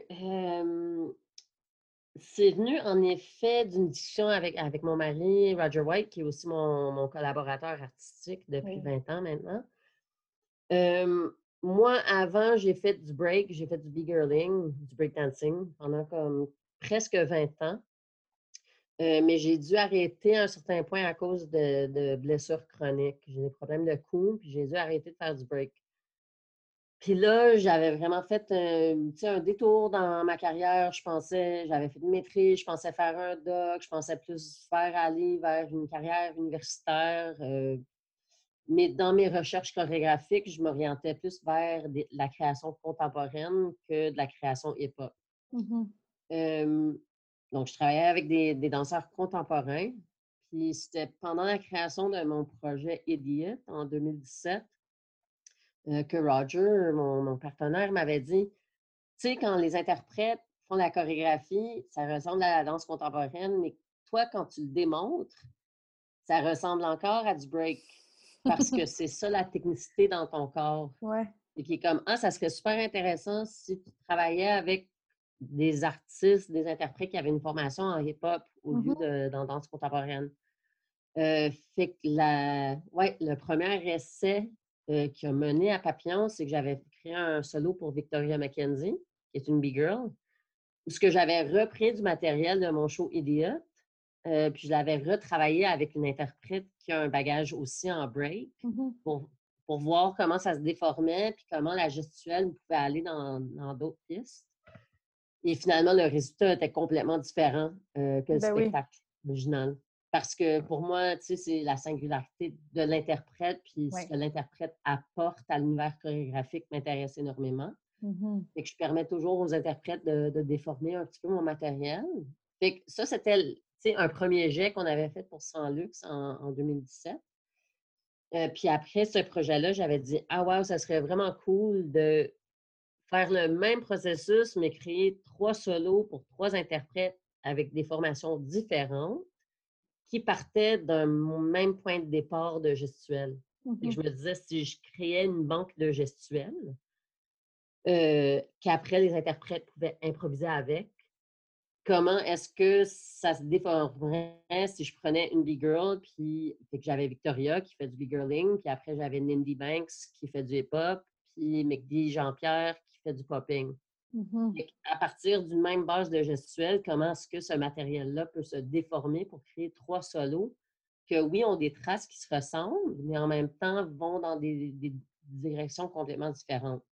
c'est venu en effet d'une discussion avec, avec mon mari, Roger White, qui est aussi mon, collaborateur artistique depuis 20 ans maintenant. moi, avant, j'ai fait du break, j'ai fait du b-girling, du breakdancing pendant comme presque 20 ans. Euh, mais j'ai dû arrêter à un certain point à cause de, blessures chroniques. J'ai des problèmes de cou, puis j'ai dû arrêter de faire du break. Puis là, j'avais vraiment fait un, un détour dans ma carrière. Je pensais, j'avais fait une maîtrise, je pensais faire un doc, je pensais plus faire aller vers une carrière universitaire. Euh, mais dans mes recherches chorégraphiques, je m'orientais plus vers la création contemporaine que de la création hip-hop. Mmh donc, je travaillais avec des, danseurs contemporains. Puis c'était pendant la création de mon projet Idiot en 2017 euh, que Roger, mon, partenaire, m'avait dit, tu sais, quand les interprètes font la chorégraphie, ça ressemble à la danse contemporaine, mais toi, quand tu le démontres, ça ressemble encore à du break. Parce que c'est ça la technicité dans ton corps. Ouais. Et qui est comme, ah, ça serait super intéressant si tu travaillais avec des artistes, des interprètes qui avaient une formation en hip-hop au lieu mmh de dans danse contemporaine. Euh, fait que la, ouais, le premier essai euh, qui a mené à Papillon, c'est que j'avais créé un solo pour Victoria McKenzie, qui est une big girl, où ce que j'avais repris du matériel de mon show Idiot, euh, puis je l'avais retravaillé avec une interprète qui a un bagage aussi en break mmh pour, pour voir comment ça se déformait, puis comment la gestuelle pouvait aller dans d'autres pistes. Et finalement, le résultat était complètement différent euh, que le ben spectacle original. Parce que pour moi, tu sais, c'est la singularité de l'interprète, puis ce que l'interprète apporte à l'univers chorégraphique m'intéresse énormément. Fait que je permets toujours aux interprètes de, déformer un petit peu mon matériel. Fait que ça, c'était un premier jet qu'on avait fait pour Sans Luxe en, 2017. Euh, puis après ce projet-là, j'avais dit Ah, wow, ça serait vraiment cool de faire le même processus, mais créer trois solos pour trois interprètes avec des formations différentes qui partaient d'un même point de départ de gestuelle. Et je mmh me disais, si je créais une banque de gestuelle, euh, qu'après les interprètes pouvaient improviser avec, comment est-ce que ça se déformerait si je prenais une big girl, puis que j'avais Victoria qui fait du big girling, puis après j'avais Nindy Banks qui fait du hip-hop, puis McD Jean-Pierre du popping? Mmh à partir d'une même base de gestuelle, comment est-ce que ce matériel-là peut se déformer pour créer trois solos que, oui, ont des traces qui se ressemblent, mais en même temps vont dans des, directions complètement différentes.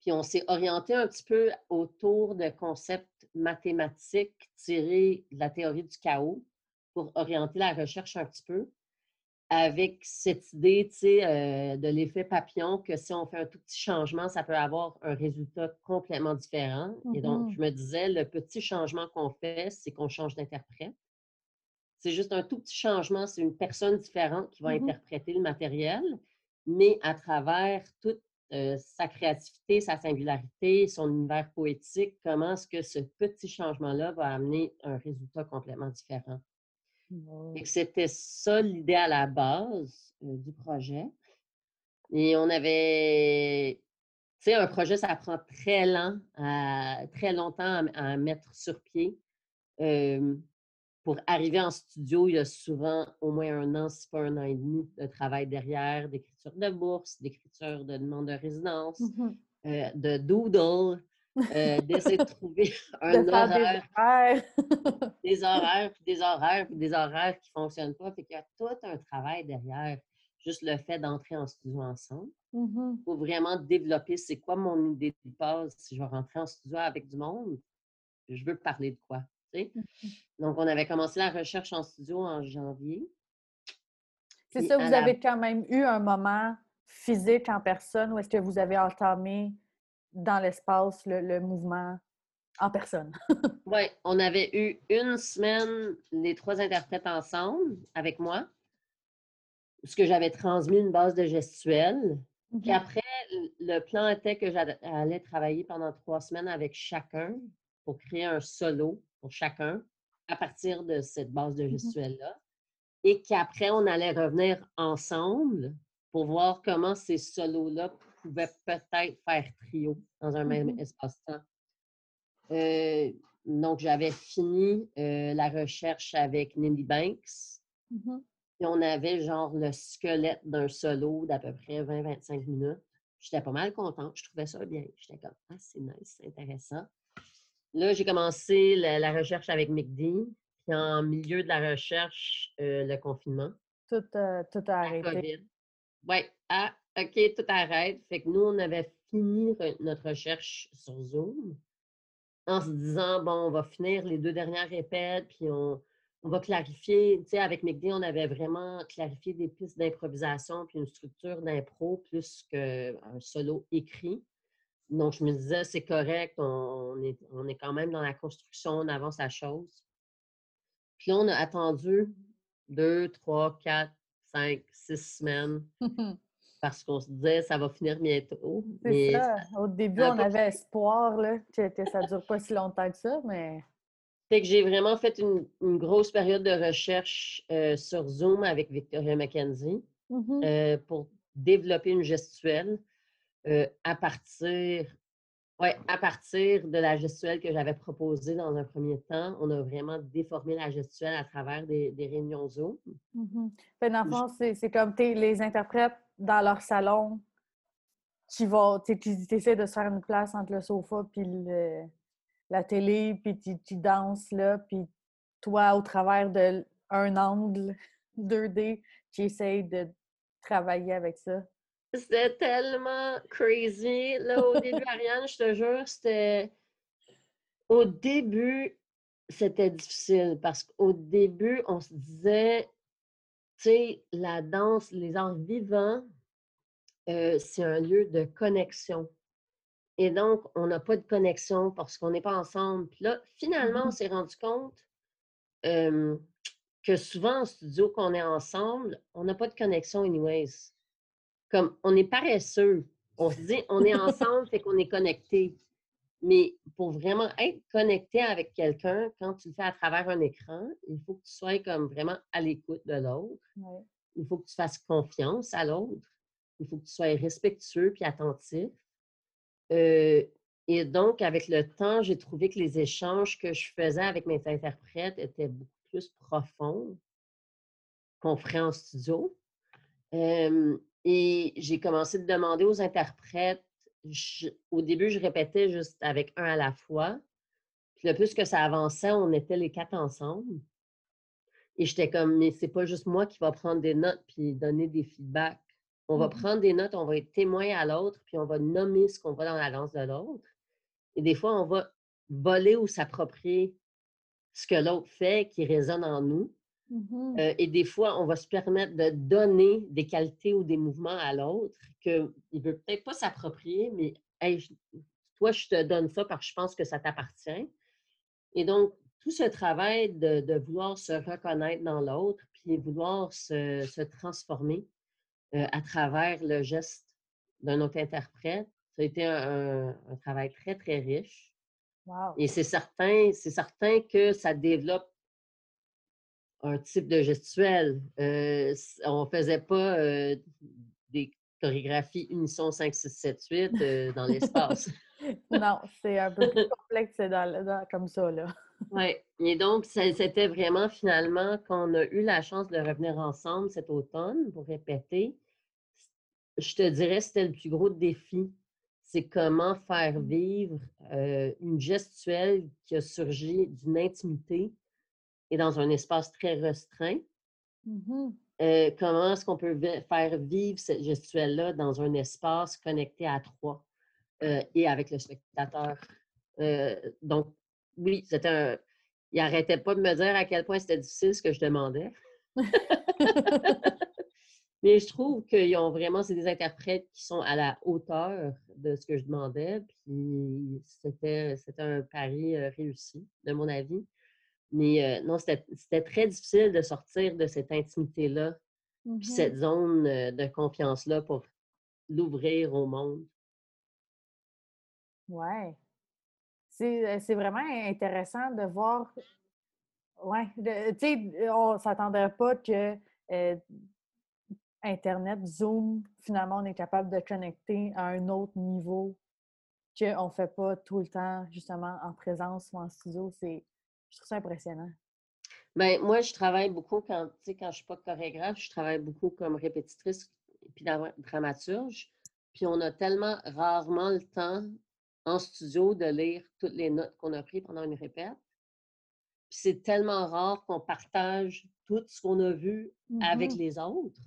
Puis on s'est orienté un petit peu autour de concepts mathématiques tirés de la théorie du chaos pour orienter la recherche un petit peu avec cette idée, euh, de l'effet papillon, que si on fait un tout petit changement, ça peut avoir un résultat complètement différent. Et donc, mmh je me disais, le petit changement qu'on fait, c'est qu'on change d'interprète. C'est juste un tout petit changement, c'est une personne différente qui va mmh interpréter le matériel, mais à travers toute euh, sa créativité, sa singularité, son univers poétique, comment est-ce que ce petit changement-là va amener un résultat complètement différent? C'était ça l'idée à la base euh, du projet. Et on avait, tu sais, un projet, ça prend très lent, très longtemps à, mettre sur pied. pour arriver en studio, il y a souvent au moins un an, si pas un an et demi de travail derrière, d'écriture de bourse, d'écriture de demande de résidence, mmh euh, de doodle, euh, d'essayer de trouver un horaire. Des horaires. puis des horaires, puis des horaires qui ne fonctionnent pas. Fait qu'il y a tout un travail derrière. Juste le fait d'entrer en studio ensemble. Mmh faut vraiment développer c'est quoi mon idée de base si je vais rentrer en studio avec du monde. Je veux parler de quoi. Mmh Donc, on avait commencé la recherche en studio en janvier. C'est ça, vous avez quand même eu un moment physique en personne où est-ce que vous avez entamé dans l'espace le, mouvement en personne. oui, on avait eu une semaine, les trois interprètes ensemble avec moi, ce que j'avais transmis une base de gestuelle. Puis après, le plan était que j'allais travailler pendant trois semaines avec chacun pour créer un solo pour chacun. à partir de cette base de Mmh gestuelle-là. Et qu'après, on allait revenir ensemble pour voir comment ces solos-là peut-être faire trio dans un même Mmh espace-temps. Euh, donc, j'avais fini euh, la recherche avec Nindy Banks. Mmh Puis on avait genre le squelette d'un solo d'à peu près 20-25 minutes. J'étais pas mal contente. Je trouvais ça bien. J'étais comme, ah, c'est nice, c'est intéressant. Là, j'ai commencé la, la recherche avec McD. Puis en milieu de la recherche, euh, le confinement. Tout, tout a arrêté. Oui. Ah, OK, tout arrête. Fait que nous, on avait fini re- notre recherche sur Zoom en se disant, bon, on va finir les deux dernières répètes, puis on, va clarifier. Tu sais, avec McD, on avait vraiment clarifié des pistes d'improvisation, puis une structure d'impro plus qu'un solo écrit. Donc, je me disais, c'est correct, on est, on est quand même dans la construction, on avance la chose. Puis là, on a attendu deux, trois, quatre, cinq, six semaines parce qu'on se disait, ça va finir bientôt. C'est Mais ça. Au début, on avait espoir là, que, que ça ne dure pas si longtemps que ça, mais. Fait que j'ai vraiment fait une, une grosse période de recherche euh, sur Zoom avec Victoria McKenzie Mhm. euh, pour développer une gestuelle euh, à partir ouais, à partir de la gestuelle que j'avais proposée dans un premier temps. On a vraiment déformé la gestuelle à travers des, des réunions Zoom. Mhm. Fait, dans le fond, c'est comme les interprètes dans leur salon qui vont, tu essaies de se faire une place entre le sofa puis le- la télé, puis tu tu danses là, puis toi, au travers d'un angle 2D, tu essayes de travailler avec ça. C'était tellement crazy. Là, au début, Ariane, je te jure, c'était. Au début, c'était difficile parce qu'au début, on se disait, tu sais, la danse, les arts vivants, euh, c'est un lieu de connexion. Et donc, on n'a pas de connexion parce qu'on n'est pas ensemble. Puis là, finalement, on Mhm. s'est rendu compte euh, que souvent, en studio, qu'on est ensemble, on n'a pas de connexion anyways. Comme, on est paresseux. On se dit, on est ensemble, fait qu'on est connecté. Mais pour vraiment être connecté avec quelqu'un, quand tu le fais à travers un écran, il faut que tu sois comme vraiment à l'écoute de l'autre. Ouais. Il faut que tu fasses confiance à l'autre. Il faut que tu sois respectueux puis attentif. Euh, et donc, avec le temps, j'ai trouvé que les échanges que je faisais avec mes interprètes étaient beaucoup plus profonds qu'on ferait en studio. Euh, et j'ai commencé de demander aux interprètes. Je- au début, je répétais juste avec un à la fois. Puis le plus que ça avançait, on était les quatre ensemble. Et j'étais comme, mais c'est pas juste moi qui va prendre des notes puis donner des feedbacks. On va Mhm. prendre des notes, on va être témoin à l'autre, puis on va nommer ce qu'on voit dans la danse de l'autre. Et des fois, on va voler ou s'approprier ce que l'autre fait qui résonne en nous. Mhm. Euh, et des fois, on va se permettre de donner des qualités ou des mouvements à l'autre qu'il ne veut peut-être pas s'approprier, mais Hey, je- toi, je te donne ça parce que je pense que ça t'appartient. Et donc, tout ce travail de, de vouloir se reconnaître dans l'autre, puis vouloir se, se transformer euh, à travers le geste d'un autre interprète, ça a été un, un- un travail très, très riche. Wow. Et c'est certain, c'est certain que ça développe un type de gestuel. Euh, on ne faisait pas euh, des chorégraphies unisson 5, 6, 7, 8 euh, dans l'espace. Non, c'est un peu plus complexe dans, comme ça, là. Oui. Et donc, c'était vraiment finalement qu'on a eu la chance de revenir ensemble cet automne pour répéter. Je te dirais, c'était le plus gros défi. C'est comment faire vivre euh, une gestuelle qui a surgi d'une intimité et dans un espace très restreint. Mhm. Euh, comment est-ce qu'on peut faire vivre cette gestuelle-là dans un espace connecté à trois euh, et avec le spectateur? Euh, donc, oui, c'était un. Il n'arrêtait pas de me dire à quel point c'était difficile ce que je demandais. Mais je trouve qu'ils ont vraiment, c'est des interprètes qui sont à la hauteur de ce que je demandais. Puis c'était, un pari réussi, de mon avis. Mais euh, non, c'était, très difficile de sortir de cette intimité-là, puis Mhm. cette zone euh, de confiance-là pour l'ouvrir au monde. Ouais. C'est euh, vraiment intéressant de voir Ouais, tu sais, on s'attendrait pas que Internet, Zoom, finalement, on est capable de connecter à un autre niveau qu'on ne fait pas tout le temps, justement, en présence ou en studio. C'est, je trouve ça impressionnant. Bien, moi, je travaille beaucoup quand, quand je ne suis pas chorégraphe, je travaille beaucoup comme répétitrice et puis dramaturge. Puis on a tellement rarement le temps en studio de lire toutes les notes qu'on a prises pendant une répète. Puis c'est tellement rare qu'on partage tout ce qu'on a vu avec mmh les autres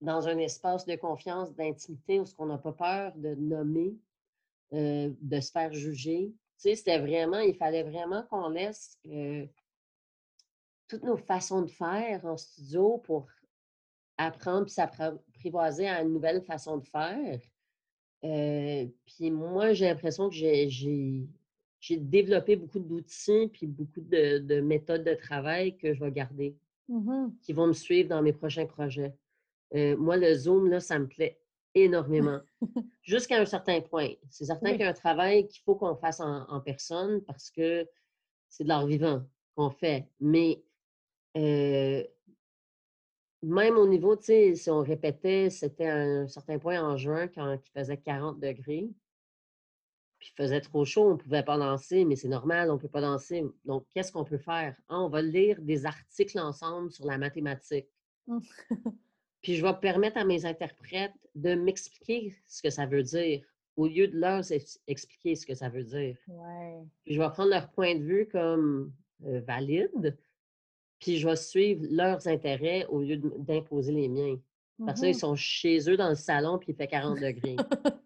dans un espace de confiance, d'intimité, où ce qu'on n'a pas peur de nommer, de se faire juger. Tu sais, c'était vraiment, il fallait vraiment qu'on laisse toutes nos façons de faire en studio pour apprendre puis s'apprivoiser à une nouvelle façon de faire. puis moi, j'ai l'impression que j'ai développé beaucoup d'outils puis beaucoup de, méthodes de travail que je vais garder, mmh qui vont me suivre dans mes prochains projets. moi, le Zoom, là, ça me plaît énormément, jusqu'à un certain point. C'est certain qu'il y a un travail qu'il faut qu'on fasse en, personne parce que c'est de l'art vivant qu'on fait. Mais même au niveau, tu sais, si on répétait, c'était à un certain point en juin quand il faisait 40 degrés, puis il faisait trop chaud, on ne pouvait pas danser, mais c'est normal, on ne peut pas danser. Donc, qu'est-ce qu'on peut faire? Ah, on va lire des articles ensemble sur la mathématique. Puis je vais permettre à mes interprètes de m'expliquer ce que ça veut dire au lieu de leur expliquer ce que ça veut dire. Puis je vais prendre leur point de vue comme euh, valide, puis je vais suivre leurs intérêts au lieu d'imposer les miens. Parce qu'ils mmh sont chez eux dans le salon, puis il fait 40 degrés.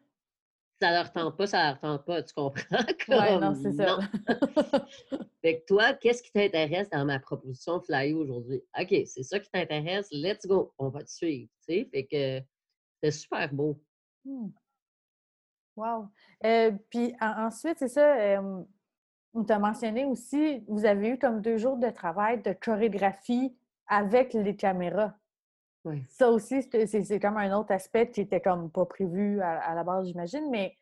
ça leur tente pas, ça leur tente pas, tu comprends? Oui, non, c'est ça. fait que toi, qu'est-ce qui t'intéresse dans ma proposition Fly aujourd'hui? OK, c'est ça qui t'intéresse, let's go, on va te suivre, tu sais? Fait que c'est super beau. Mmh. Wow! Euh, puis ensuite, c'est ça, on t'a mentionné aussi, vous avez eu comme deux jours de travail de chorégraphie avec les caméras. Oui. Ça aussi, c'est comme un autre aspect qui était comme pas prévu à, la base, j'imagine, mais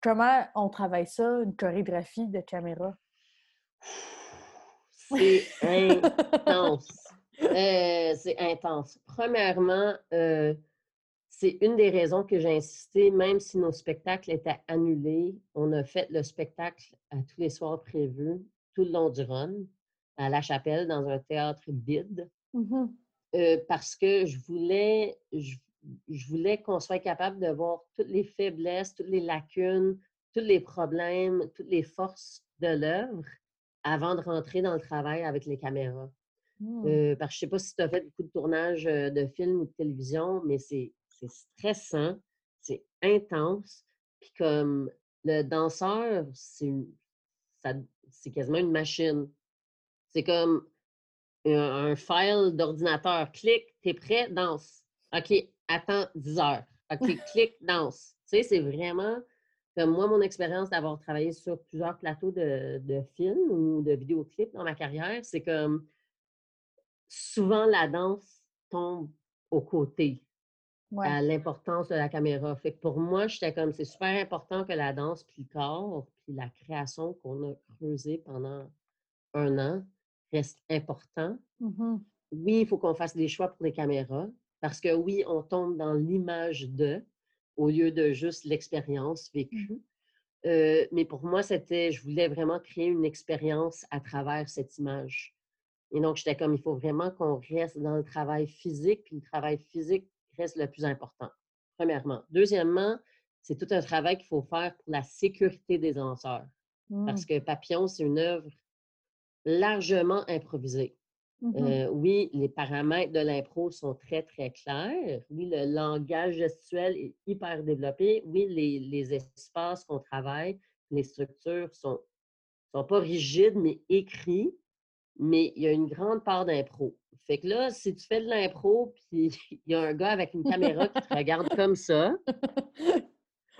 comment on travaille ça, une chorégraphie de caméra? C'est intense. Euh, c'est intense. Premièrement, euh, c'est une des raisons que j'ai insisté, même si nos spectacles étaient annulés, on a fait le spectacle à tous les soirs prévus, tout le long du run, à La Chapelle, dans un théâtre vide, mmh euh, parce que je voulais, je, voulais qu'on soit capable de voir toutes les faiblesses, toutes les lacunes, tous les problèmes, toutes les forces de l'œuvre avant de rentrer dans le travail avec les caméras. Mmh. Euh, parce que je ne sais pas si tu as fait beaucoup de tournages euh, de films ou de télévision, mais c'est c'est stressant, c'est intense. Puis comme le danseur, c'est quasiment une machine. C'est comme un, file d'ordinateur. Clique, t'es prêt, danse. OK, attends 10 heures. OK, clique, danse. Tu sais, c'est vraiment comme moi, mon expérience d'avoir travaillé sur plusieurs plateaux de, de films ou de vidéoclips dans ma carrière, c'est comme souvent la danse tombe aux côtés à l'importance de la caméra. Fait que pour moi, j'étais comme, c'est super important que la danse, puis le corps, puis la création qu'on a creusée pendant un an reste important. Mmh oui, il faut qu'on fasse des choix pour les caméras, parce que oui, on tombe dans l'image de, au lieu de juste l'expérience mmh. vécue. Euh, mais pour moi, c'était, je voulais vraiment créer une expérience à travers cette image. Et donc, j'étais comme, il faut vraiment qu'on reste dans le travail physique, puis le travail physique reste le plus important, premièrement. Deuxièmement, c'est tout un travail qu'il faut faire pour la sécurité des danseurs. Parce mmh. que Papillon, c'est une œuvre largement improvisée. Mmh euh, oui, les paramètres de l'impro sont très, très clairs. Oui, le langage gestuel est hyper développé. Oui, les, les espaces qu'on travaille, les structures sont, sont pas rigides, mais écrits. Mais il y a une grande part d'impro. Fait que là, si tu fais de l'impro, puis il y a un gars avec une caméra qui te regarde comme ça,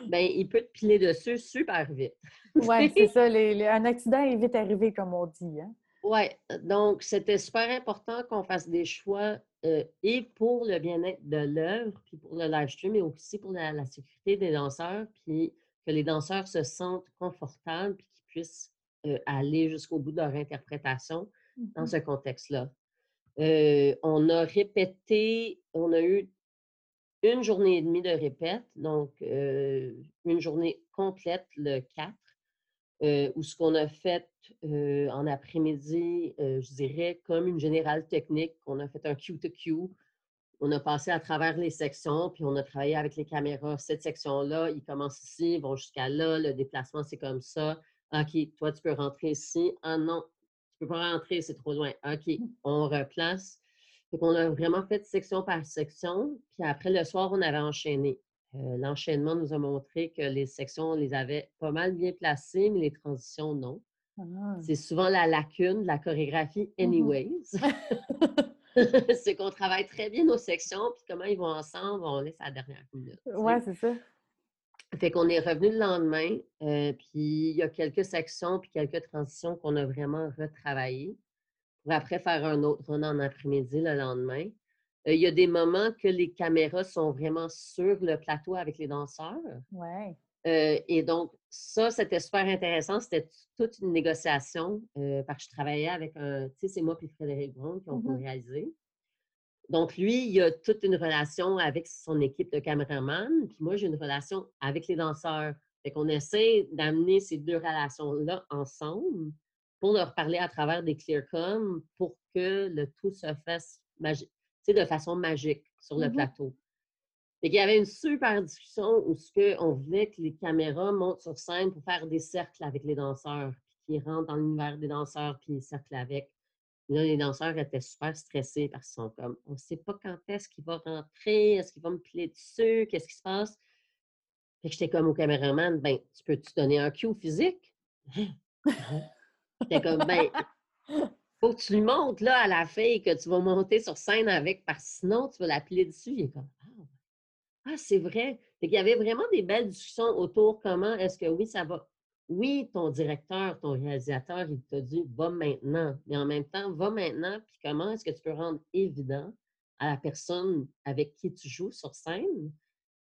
ben il peut te piler dessus super vite. oui, c'est ça. un accident est vite arrivé, comme on dit. Hein? Oui, donc c'était super important qu'on fasse des choix euh, et pour le bien-être de l'œuvre, puis pour le live stream, mais aussi pour la, sécurité des danseurs, puis que les danseurs se sentent confortables, puis qu'ils puissent euh, aller jusqu'au bout de leur interprétation dans Mhm. ce contexte-là. Euh, on a répété, on a eu une journée et demie de répète, donc euh, une journée complète le 4, euh, où ce qu'on a fait euh, en après-midi, je dirais comme une générale technique, on a fait un Q-to-Q, on a passé à travers les sections, puis on a travaillé avec les caméras. Cette section-là, ils commencent ici, ils vont jusqu'à là, le déplacement, c'est comme ça. OK, toi, tu peux rentrer ici. Ah non, tu peux pas rentrer, c'est trop loin. OK, on replace. Donc, on a vraiment fait section par section. Puis après, le soir, on avait enchaîné. Euh, L'enchaînement nous a montré que les sections, on les avait pas mal bien placées, mais les transitions, non. Ah. C'est souvent la lacune de la chorégraphie, Mhm. anyways. c'est qu'on travaille très bien nos sections, puis comment ils vont ensemble, on laisse à la dernière minute. Ouais, c'est ça. Fait qu'on est revenu le lendemain, euh, puis il y a quelques sections puis quelques transitions qu'on a vraiment retravaillées après faire un autre run en après-midi le lendemain. Euh, il y a des moments que les caméras sont vraiment sur le plateau avec les danseurs. Ouais. Euh, et donc, ça, c'était super intéressant. C'était toute une négociation euh, parce que je travaillais avec un, tu sais, c'est moi et Frédéric Brown qui ont Mhm. réalisé. Donc, lui, il a toute une relation avec son équipe de caméramans, puis moi, j'ai une relation avec les danseurs. Fait qu'on essaie d'amener ces deux relations-là ensemble pour leur parler à travers des clear-com pour que le tout se fasse de façon magique sur le Mhm. plateau. Fait qu'il y avait une super discussion où ce que on voulait que les caméras montent sur scène pour faire des cercles avec les danseurs, puis qu'ils rentrent dans l'univers des danseurs, puis ils cerclent avec. Là, les danseurs étaient super stressés parce qu'ils sont comme on ne sait pas quand est-ce qu'il va rentrer, est-ce qu'il va me piler dessus, qu'est-ce qui se passe? Fait que j'étais comme au caméraman, ben, tu peux-tu donner un cue physique? J'étais comme, ben, faut que tu lui montres là, à la fille que tu vas monter sur scène avec, parce que sinon, tu vas la piler dessus. Il est comme, ah, ah, c'est vrai. Fait qu'il y avait vraiment des belles discussions autour comment est-ce que oui, ça va. Oui, ton directeur, ton réalisateur, il t'a dit va maintenant. Mais en même temps, va maintenant, puis comment est-ce que tu peux rendre évident à la personne avec qui tu joues sur scène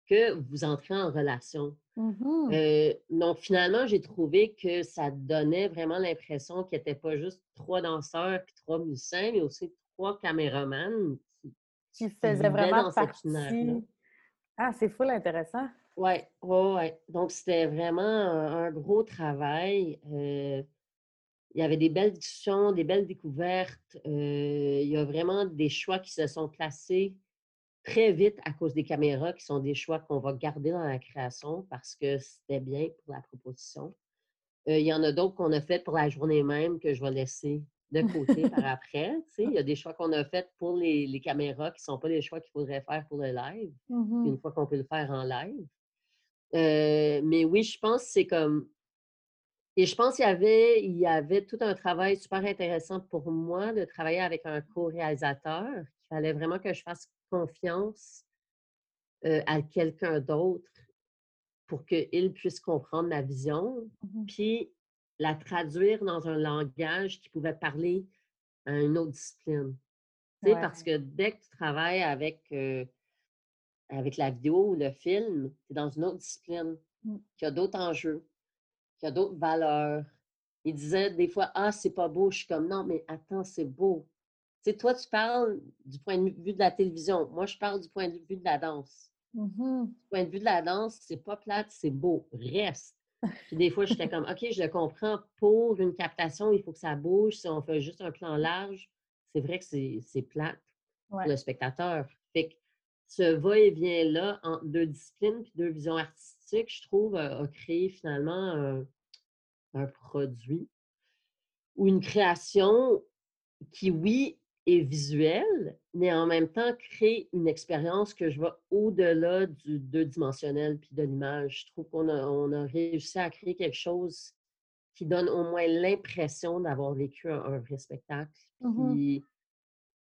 que vous entrez en relation. Mhm. Euh, donc, finalement, j'ai trouvé que ça donnait vraiment l'impression qu'il n'était pas juste trois danseurs et trois musiciens, mais aussi trois caméramans qui, vivaient vraiment dans partie. Ah, c'est full intéressant. Oui, ouais, ouais. Donc, c'était vraiment un, un gros travail. Euh, il y avait des belles discussions, des belles découvertes. Euh, il y a vraiment des choix qui se sont placés très vite à cause des caméras, qui sont des choix qu'on va garder dans la création parce que c'était bien pour la proposition. Euh, il y en a d'autres qu'on a fait pour la journée même que je vais laisser de côté par après. Il y a des choix qu'on a fait pour les, les caméras qui ne sont pas les choix qu'il faudrait faire pour le live, Mhm. une fois qu'on peut le faire en live. Euh, mais oui, je pense que c'est comme. Et je pense qu'il y avait, il y avait tout un travail super intéressant pour moi de travailler avec un co-réalisateur. Il fallait vraiment que je fasse confiance euh, à quelqu'un d'autre pour qu'il puisse comprendre ma vision, Mhm. puis la traduire dans un langage qui pouvait parler à une autre discipline. Ouais. Parce que dès que tu travailles avec, euh, avec la vidéo ou le film, tu es dans une autre discipline Mm. qui a d'autres enjeux, qui a d'autres valeurs. Il disait des fois, ah, c'est pas beau. Je suis comme, non, mais attends, c'est beau. Sais, toi, tu parles du point de vue de la télévision. Moi, je parle du point de vue de la danse. Mhm. Du point de vue de la danse, c'est pas plate, c'est beau. Reste. Puis des fois, j'étais comme, OK, je le comprends. Pour une captation, il faut que ça bouge. Si on fait juste un plan large, c'est vrai que c'est c'est plate Ouais. pour le spectateur. Fait que ce va-et-vient-là entre deux disciplines puis deux visions artistiques, je trouve, a, a créé finalement un, un produit ou une création qui, oui, est visuelle, mais en même temps crée une expérience que je vois au-delà du deux-dimensionnel puis de l'image. Je trouve qu'on a, on a réussi à créer quelque chose qui donne au moins l'impression d'avoir vécu un, un vrai spectacle. Mhm. Puis,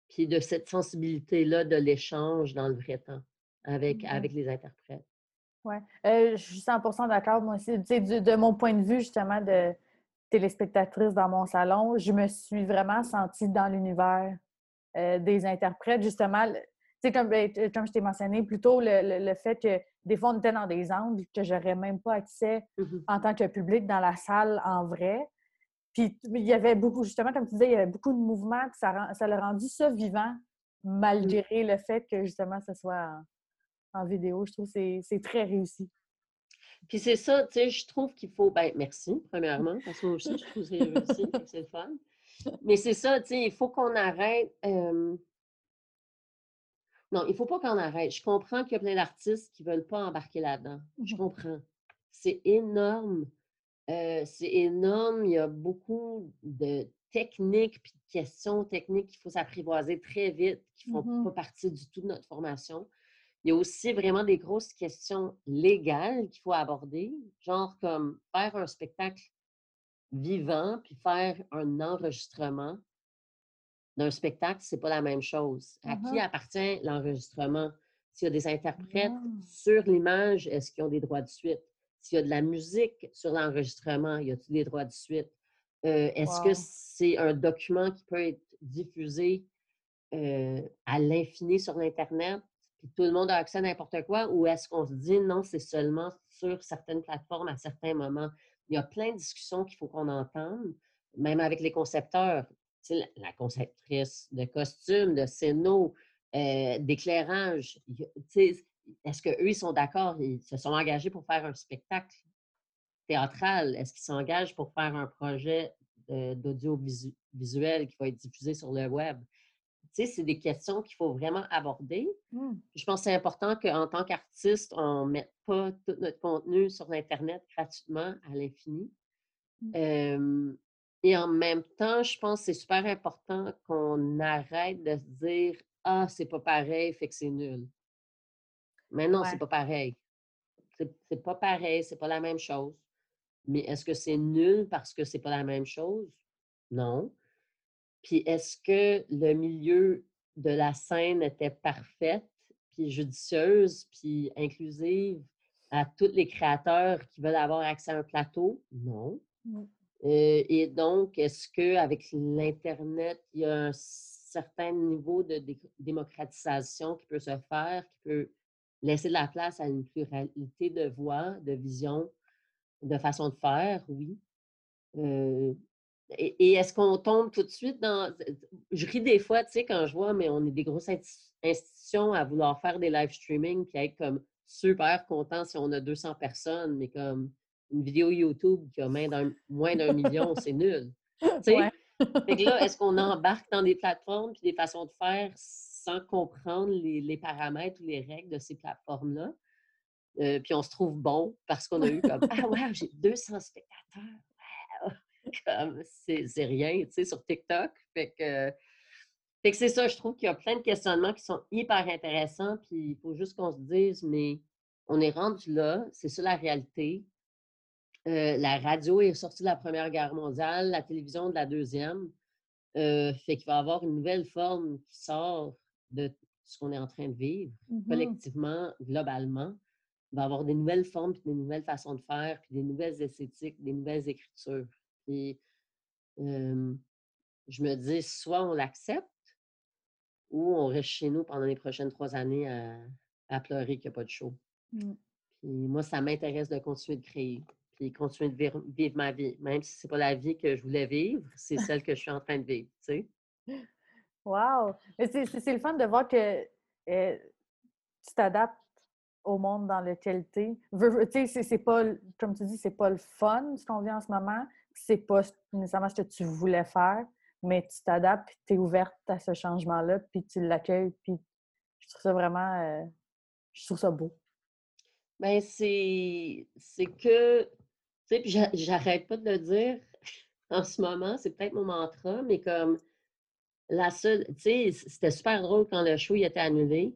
puis de cette sensibilité-là de l'échange dans le vrai temps avec, Mhm. avec les interprètes. Ouais. Euh, je suis 100% d'accord, moi aussi. Tu sais, du- de mon point de vue, justement, de téléspectatrice dans mon salon, je me suis vraiment sentie dans l'univers euh, des interprètes. Justement, comme, ben, comme je t'ai mentionné plus tôt, le, le- le fait que des fois, on était dans des angles que j'aurais même pas accès Mhm. en tant que public dans la salle en vrai. Puis il y avait beaucoup, justement, comme tu disais, il y avait beaucoup de mouvements, puis ça, ça a rendu ça vivant, mmh. malgré le fait que, justement, ce soit en, vidéo. Je trouve que c'est très réussi. Puis c'est ça, tu sais, je trouve qu'il faut. Ben, merci, premièrement, parce que moi aussi, je trouve que c'est réussi, c'est le fun. Mais c'est ça, tu sais, il faut qu'on arrête. Non, il ne faut pas qu'on arrête. Je comprends qu'il y a plein d'artistes qui ne veulent pas embarquer là-dedans. Je mmh comprends. C'est énorme. Euh, c'est énorme. Il y a beaucoup de techniques puis de questions techniques qu'il faut s'apprivoiser très vite, qui ne font mmh pas partie du tout de notre formation. Il y a aussi vraiment des grosses questions légales qu'il faut aborder, genre comme faire un spectacle vivant puis faire un enregistrement d'un spectacle, c'est pas la même chose. À qui appartient l'enregistrement? S'il y a des interprètes ah. sur l'image, est-ce qu'ils ont des droits de suite? S'il y a de la musique sur l'enregistrement, y a-t-il des droits de suite? Euh, est-ce que c'est un document qui peut être diffusé euh, à l'infini sur l'Internet, puis tout le monde a accès à n'importe quoi, ou est-ce qu'on se dit non, c'est seulement sur certaines plateformes à certains moments? Il y a plein de discussions qu'il faut qu'on entende, même avec les concepteurs. La, la conceptrice de costumes, de scénos, euh, d'éclairage est-ce qu'eux, ils sont d'accord? Ils se sont engagés pour faire un spectacle théâtral? Est-ce qu'ils s'engagent pour faire un projet d'audiovisuel qui va être diffusé sur le web? Tu sais, c'est des questions qu'il faut vraiment aborder. Mmh. Je pense que c'est important qu'en tant qu'artiste, on mette pas tout notre contenu sur Internet gratuitement à l'infini. Mmh. et en même temps, je pense que c'est super important qu'on arrête de se dire Ah, c'est pas pareil, fait que c'est nul. Mais non, c'est pas pareil. C'est pas pareil, c'est pas la même chose. Mais est-ce que c'est nul parce que c'est pas la même chose? Non. Puis est-ce que le milieu de la scène était parfaite, puis judicieuse, puis inclusive? À tous les créateurs qui veulent avoir accès à un plateau? Non. Euh, et donc, est-ce qu'avec l'Internet, il y a un certain niveau de démocratisation qui peut se faire, qui peut laisser de la place à une pluralité de voix, de visions, de façon de faire, oui. Euh, et, est-ce qu'on tombe tout de suite dans... Je ris des fois, tu sais, quand je vois, mais on est des grosses institutions à vouloir faire des live streaming puis être comme super content si on a 200 personnes, mais comme une vidéo YouTube qui a moins d'un million, c'est nul. Tu sais? là, est-ce qu'on embarque dans des plateformes puis des façons de faire sans comprendre les, paramètres ou les règles de ces plateformes-là? Euh, puis on se trouve bon parce qu'on a eu comme Ah ouais, j'ai 200 spectateurs. Comme c'est rien, tu sais, sur TikTok. Fait que, fait que c'est ça, je trouve qu'il y a plein de questionnements qui sont hyper intéressants. Puis il faut juste qu'on se dise, mais on est rendu là, c'est ça la réalité. Euh, la radio est sortie de la Première Guerre mondiale, la télévision de la Deuxième. Euh, fait qu'il va y avoir une nouvelle forme qui sort de ce qu'on est en train de vivre, mmh collectivement, globalement, il va y avoir des nouvelles formes, puis des nouvelles façons de faire, puis des nouvelles esthétiques, des nouvelles écritures. Puis je me dis, soit on l'accepte, ou on reste chez nous pendant les prochaines trois années à, pleurer qu'il n'y a pas de show. Mmh. Puis moi, ça m'intéresse de continuer de créer, puis continuer de vivre, vivre ma vie. Même si ce n'est pas la vie que je voulais vivre, c'est celle que je suis en train de vivre, tu sais. Wow! C'est le fun de voir que tu t'adaptes au monde dans lequel tu es. c'est pas, comme tu dis, c'est pas le fun ce qu'on vit en ce moment. C'est pas nécessairement ce que tu voulais faire, mais tu t'adaptes et tu es ouverte à ce changement-là, puis tu l'accueilles, puis je trouve ça vraiment. je trouve ça beau. Bien, c'est que. Tu sais, puis j'arrête pas de le dire en ce moment, c'est peut-être mon mantra, mais comme la seule, tu sais, c'était super drôle quand le show était annulé.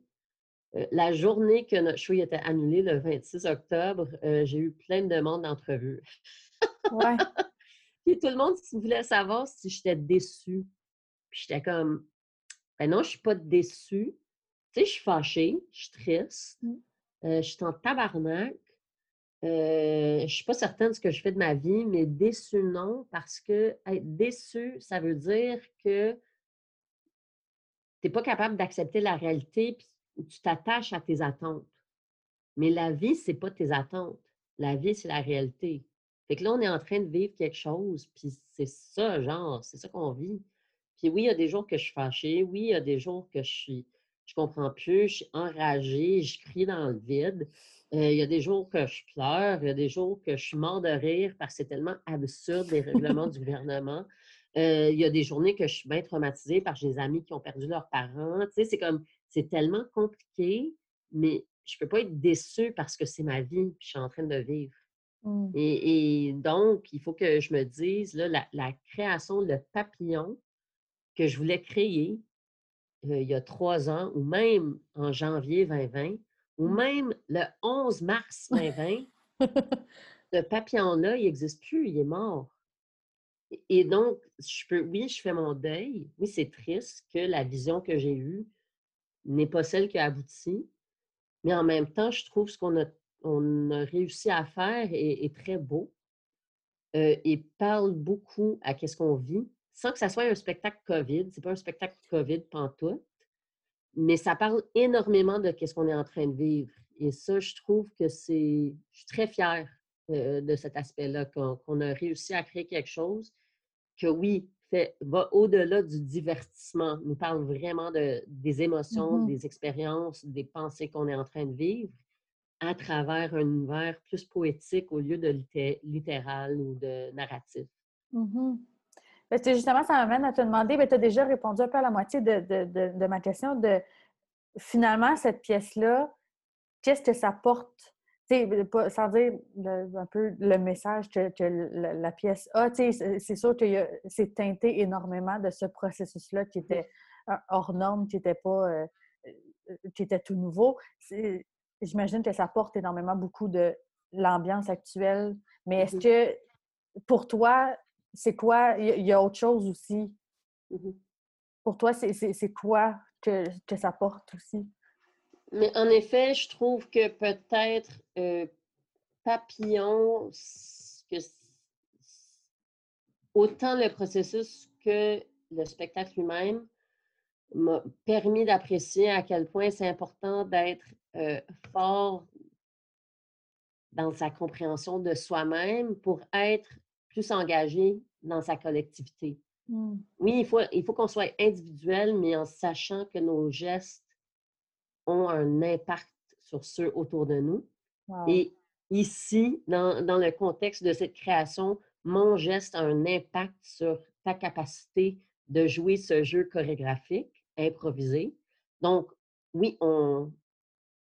Euh, la journée que notre show était annulé, le 26 octobre, euh, j'ai eu plein de demandes d'entrevue. Ouais. Puis tout le monde voulait savoir si j'étais déçue. Puis j'étais comme, ben non, je suis pas déçue. Tu sais, je suis fâchée, je suis triste, mmh. euh, je suis en tabarnak. je suis pas certaine de ce que je fais de ma vie, mais déçue, non, parce que être déçue, ça veut dire que tu n'es pas capable d'accepter la réalité, puis tu t'attaches à tes attentes. Mais la vie, ce n'est pas tes attentes. La vie, c'est la réalité. Fait que là, on est en train de vivre quelque chose, puis c'est ça, genre, c'est ça qu'on vit. Puis oui, il y a des jours que je suis fâchée, oui, il y a des jours que je suis, je comprends plus, je suis enragée, je crie dans le vide. Euh, il y a des jours que je pleure, il y a des jours que je suis mort de rire parce que c'est tellement absurde les règlements du gouvernement. Euh, il y a des journées que je suis bien traumatisée par des amis qui ont perdu leurs parents. Tu sais, c'est comme, c'est tellement compliqué, mais je peux pas être déçue parce que c'est ma vie, je suis en train de vivre. Mmh. Et, donc, il faut que je me dise, là, la, création, le papillon que je voulais créer euh, il y a trois ans, ou même en janvier 2020, ou mmh. même le 11 mars 2020, ce papillon-là, il n'existe plus, il est mort. Et donc, je peux, oui, je fais mon deuil. Oui, c'est triste que la vision que j'ai eue n'est pas celle qui a abouti. Mais en même temps, je trouve ce qu'on a, on a réussi à faire est, très beau euh, et parle beaucoup à ce qu'on vit, sans que ça soit un spectacle COVID. Ce n'est pas un spectacle COVID pantoute, mais ça parle énormément de ce qu'on est en train de vivre. Et ça, je trouve que c'est... Je suis très fière euh, de cet aspect-là, qu'on a réussi à créer quelque chose que, oui, fait, va au-delà du divertissement, nous parle vraiment de, des émotions, mmh des expériences, des pensées qu'on est en train de vivre à travers un univers plus poétique au lieu de littéral ou de narratif. Mmh ben, justement, ça m'amène à te demander, ben, tu as déjà répondu un peu à la moitié de, de, de ma question, de finalement, cette pièce-là, qu'est-ce que ça porte? Sans dire un peu le message que, la, pièce a, c'est sûr que c'est teinté énormément de ce processus-là qui était hors norme, qui était pas euh, euh, qui était tout nouveau. J'imagine que ça porte énormément beaucoup de l'ambiance actuelle. Mais est-ce que pour toi, c'est quoi? Il y, a autre chose aussi? Pour toi, c'est quoi que, que ça porte aussi? Mais en effet, je trouve que peut-être euh, Papillon, que autant le processus que le spectacle lui-même m'a permis d'apprécier à quel point c'est important d'être euh, fort dans sa compréhension de soi-même pour être plus engagé dans sa collectivité. Mmh. Oui, il faut, il faut qu'on soit individuel, mais en sachant que nos gestes ont un impact sur ceux autour de nous. Et ici, dans, dans, le contexte de cette création, mon geste a un impact sur ta capacité de jouer ce jeu chorégraphique, improvisé. Donc, oui, on...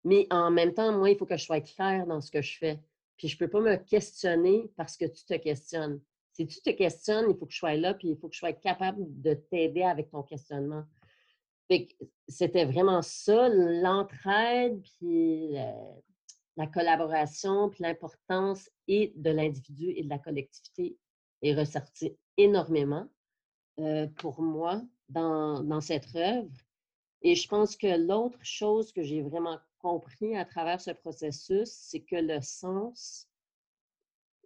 Mais en même temps, moi, il faut que je sois claire dans ce que je fais. Puis je ne peux pas me questionner parce que tu te questionnes. Si tu te questionnes, il faut que je sois là, puis il faut que je sois capable de t'aider avec ton questionnement c'était vraiment ça, l'entraide, puis la, collaboration, puis l'importance et de l'individu et de la collectivité est ressortie énormément euh, pour moi dans cette œuvre. Et je pense que l'autre chose que j'ai vraiment compris à travers ce processus, c'est que le sens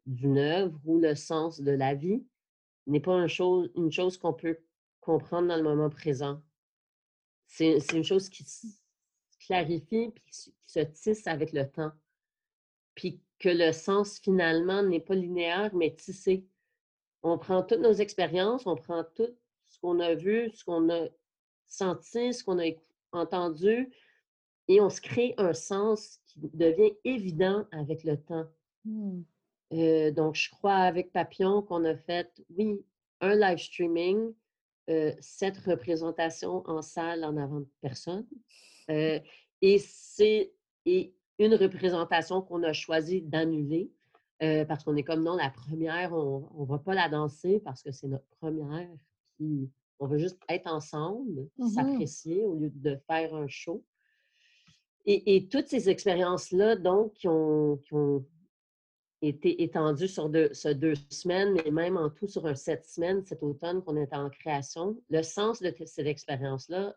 d'une œuvre ou le sens de la vie n'est pas une chose, une chose qu'on peut comprendre dans le moment présent. C'est une chose qui se clarifie puis qui se tisse avec le temps. Puis que le sens, finalement, n'est pas linéaire, mais tissé. On prend toutes nos expériences, on prend tout ce qu'on a vu, ce qu'on a senti, ce qu'on a entendu, et on se crée un sens qui devient évident avec le temps. Mmh. Euh, donc, je crois avec Papillon qu'on a fait, oui, un live streaming, cette représentation en salle en avant de personne. et c'est une représentation qu'on a choisi d'annuler parce qu'on est comme non, la première, on ne va pas la danser parce que c'est notre première. Puis on veut juste être ensemble, mmh s'apprécier au lieu de faire un show. Et, toutes ces expériences-là, donc, qui ont, qui ont été étendu sur deux, deux semaines, mais même en tout sur un sept semaines cet automne qu'on est en création. Le sens de cette expérience-là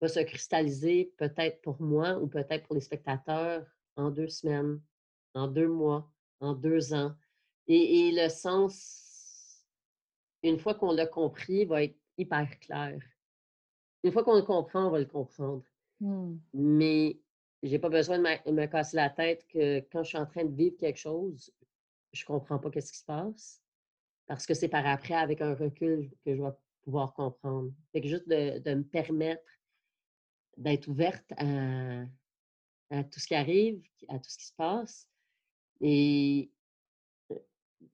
va se cristalliser peut-être pour moi ou peut-être pour les spectateurs en deux semaines, en deux mois, en deux ans. Et, le sens, une fois qu'on l'a compris, va être hyper clair. Une fois qu'on le comprend, on va le comprendre. Mmh. Mais j'ai pas besoin de me, casser la tête que quand je suis en train de vivre quelque chose, je comprends pas qu'est-ce qui se passe. Parce que c'est par après, avec un recul, que je vais pouvoir comprendre. Fait que juste de, de me permettre d'être ouverte à, à tout ce qui arrive, à tout ce qui se passe. Et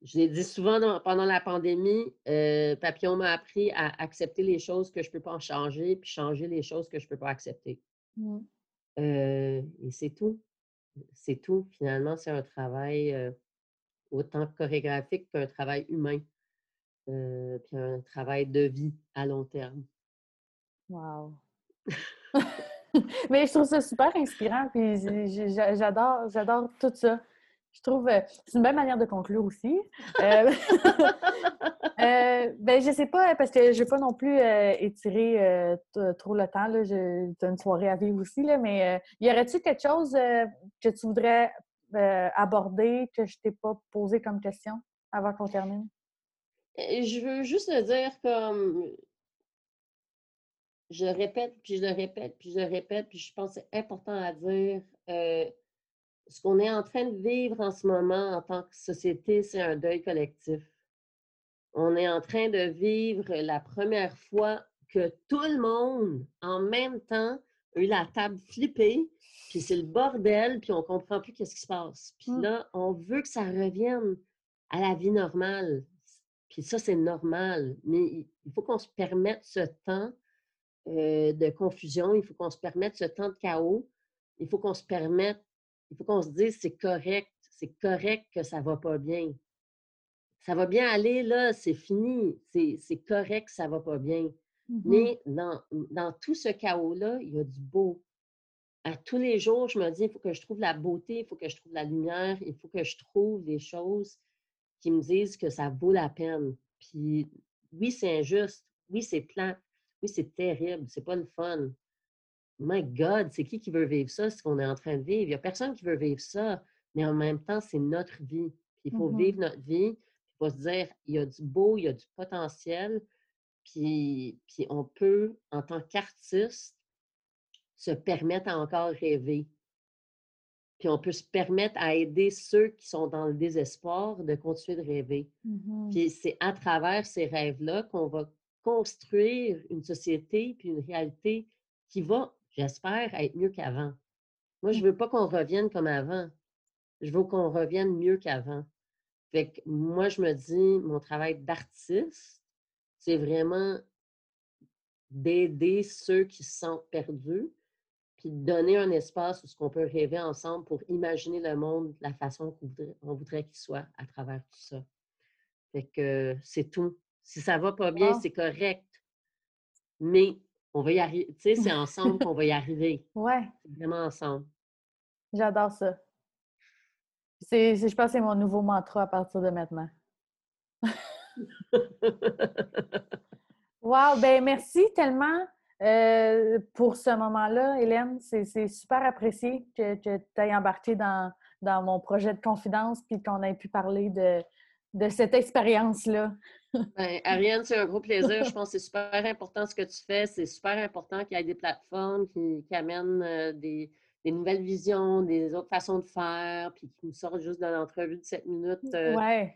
je l'ai dit souvent pendant la pandémie, euh, Papillon m'a appris à accepter les choses que je ne peux pas en changer, puis changer les choses que je ne peux pas accepter. Euh, et c'est tout. C'est tout. Finalement, c'est un travail euh, autant chorégraphique qu'un travail humain, puis un travail de vie à long terme. Wow! Mais je trouve ça super inspirant, puis j'adore, j'adore tout ça. Je trouve euh, c'est une belle manière de conclure aussi. euh, euh, ben, je sais pas, parce que je veux pas non plus euh, étirer trop le temps. J'ai une soirée à vivre aussi, là, mais y aurait-il quelque chose que tu voudrais aborder que je t'ai pas posé comme question avant qu'on termine? Je veux juste dire comme je répète, puis je le répète, puis je répète, puis je pense que c'est important à dire. Euh, ce qu'on est en train de vivre en ce moment en tant que société, c'est un deuil collectif. On est en train de vivre la première fois que tout le monde, en même temps, a eu la table flippée, puis c'est le bordel, puis on comprend plus qu'est-ce qui se passe. Puis mmh. là, on veut que ça revienne à la vie normale. Puis ça, c'est normal. Mais il faut qu'on se permette ce temps euh, de confusion, il faut qu'on se permette ce temps de chaos, il faut qu'on se permette, il faut qu'on se dise c'est correct, c'est correct que ça va pas bien. Ça va bien aller, là, c'est fini, c'est correct, ça va pas bien. Mmh Mais dans, dans tout ce chaos-là, il y a du beau. À tous les jours, je me dis, il faut que je trouve la beauté, il faut que je trouve la lumière, il faut que je trouve des choses qui me disent que ça vaut la peine. Puis oui, c'est injuste, oui, c'est plat, oui, c'est terrible, c'est pas le fun. My God, c'est qui qui veut vivre ça, ce qu'on est en train de vivre? Il n'y a personne qui veut vivre ça, mais en même temps, c'est notre vie. il faut mmh vivre notre vie, il faut se dire, il y a du beau, il y a du potentiel, puis, puis on peut, en tant qu'artiste, se permettre à encore rêver. Puis on peut se permettre à aider ceux qui sont dans le désespoir de continuer de rêver. Mmh puis c'est à travers ces rêves-là qu'on va construire une société puis une réalité qui va, j'espère, être mieux qu'avant. Moi, je ne mmh. veux pas qu'on revienne comme avant. Je veux qu'on revienne mieux qu'avant. Fait que moi, je me dis, mon travail d'artiste, c'est vraiment d'aider ceux qui se sentent perdus, puis de donner un espace où ce qu'on peut rêver ensemble pour imaginer le monde de la façon qu'on voudrait, voudrait qu'il soit à travers tout ça. Fait que c'est tout. Si ça va pas bien, c'est correct. Mais on va y arriver. Tu sais, c'est ensemble qu'on va y arriver. Ouais. Vraiment ensemble. J'adore ça. C'est, je pense que c'est mon nouveau mantra à partir de maintenant. wow! Ben merci tellement euh, pour ce moment-là, Hélène. C'est, super apprécié que, que tu aies embarqué dans, dans mon projet de confidence puis qu'on ait pu parler de, de cette expérience-là. Ben, Ariane, c'est un gros plaisir. Je pense que c'est super important ce que tu fais. C'est super important qu'il y ait des plateformes qui, amènent euh, des, nouvelles visions, des autres façons de faire, puis qui nous sortent juste de l'entrevue de 7 minutes euh, ouais.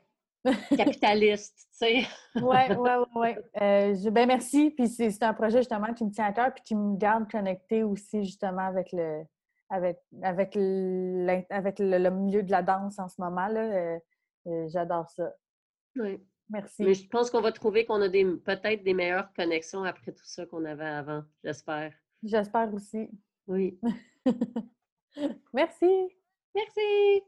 capitaliste, tu sais. oui, oui, oui. Ouais. ben merci. Puis c'est un projet justement qui me tient à cœur puis qui me garde connecté aussi justement avec le avec, avec, avec le, milieu de la danse en ce moment. là. Euh, j'adore ça. Oui. Merci. Mais je pense qu'on va trouver qu'on a peut-être des meilleures connexions après tout ça qu'on avait avant, j'espère. J'espère aussi. Oui. Merci. Merci.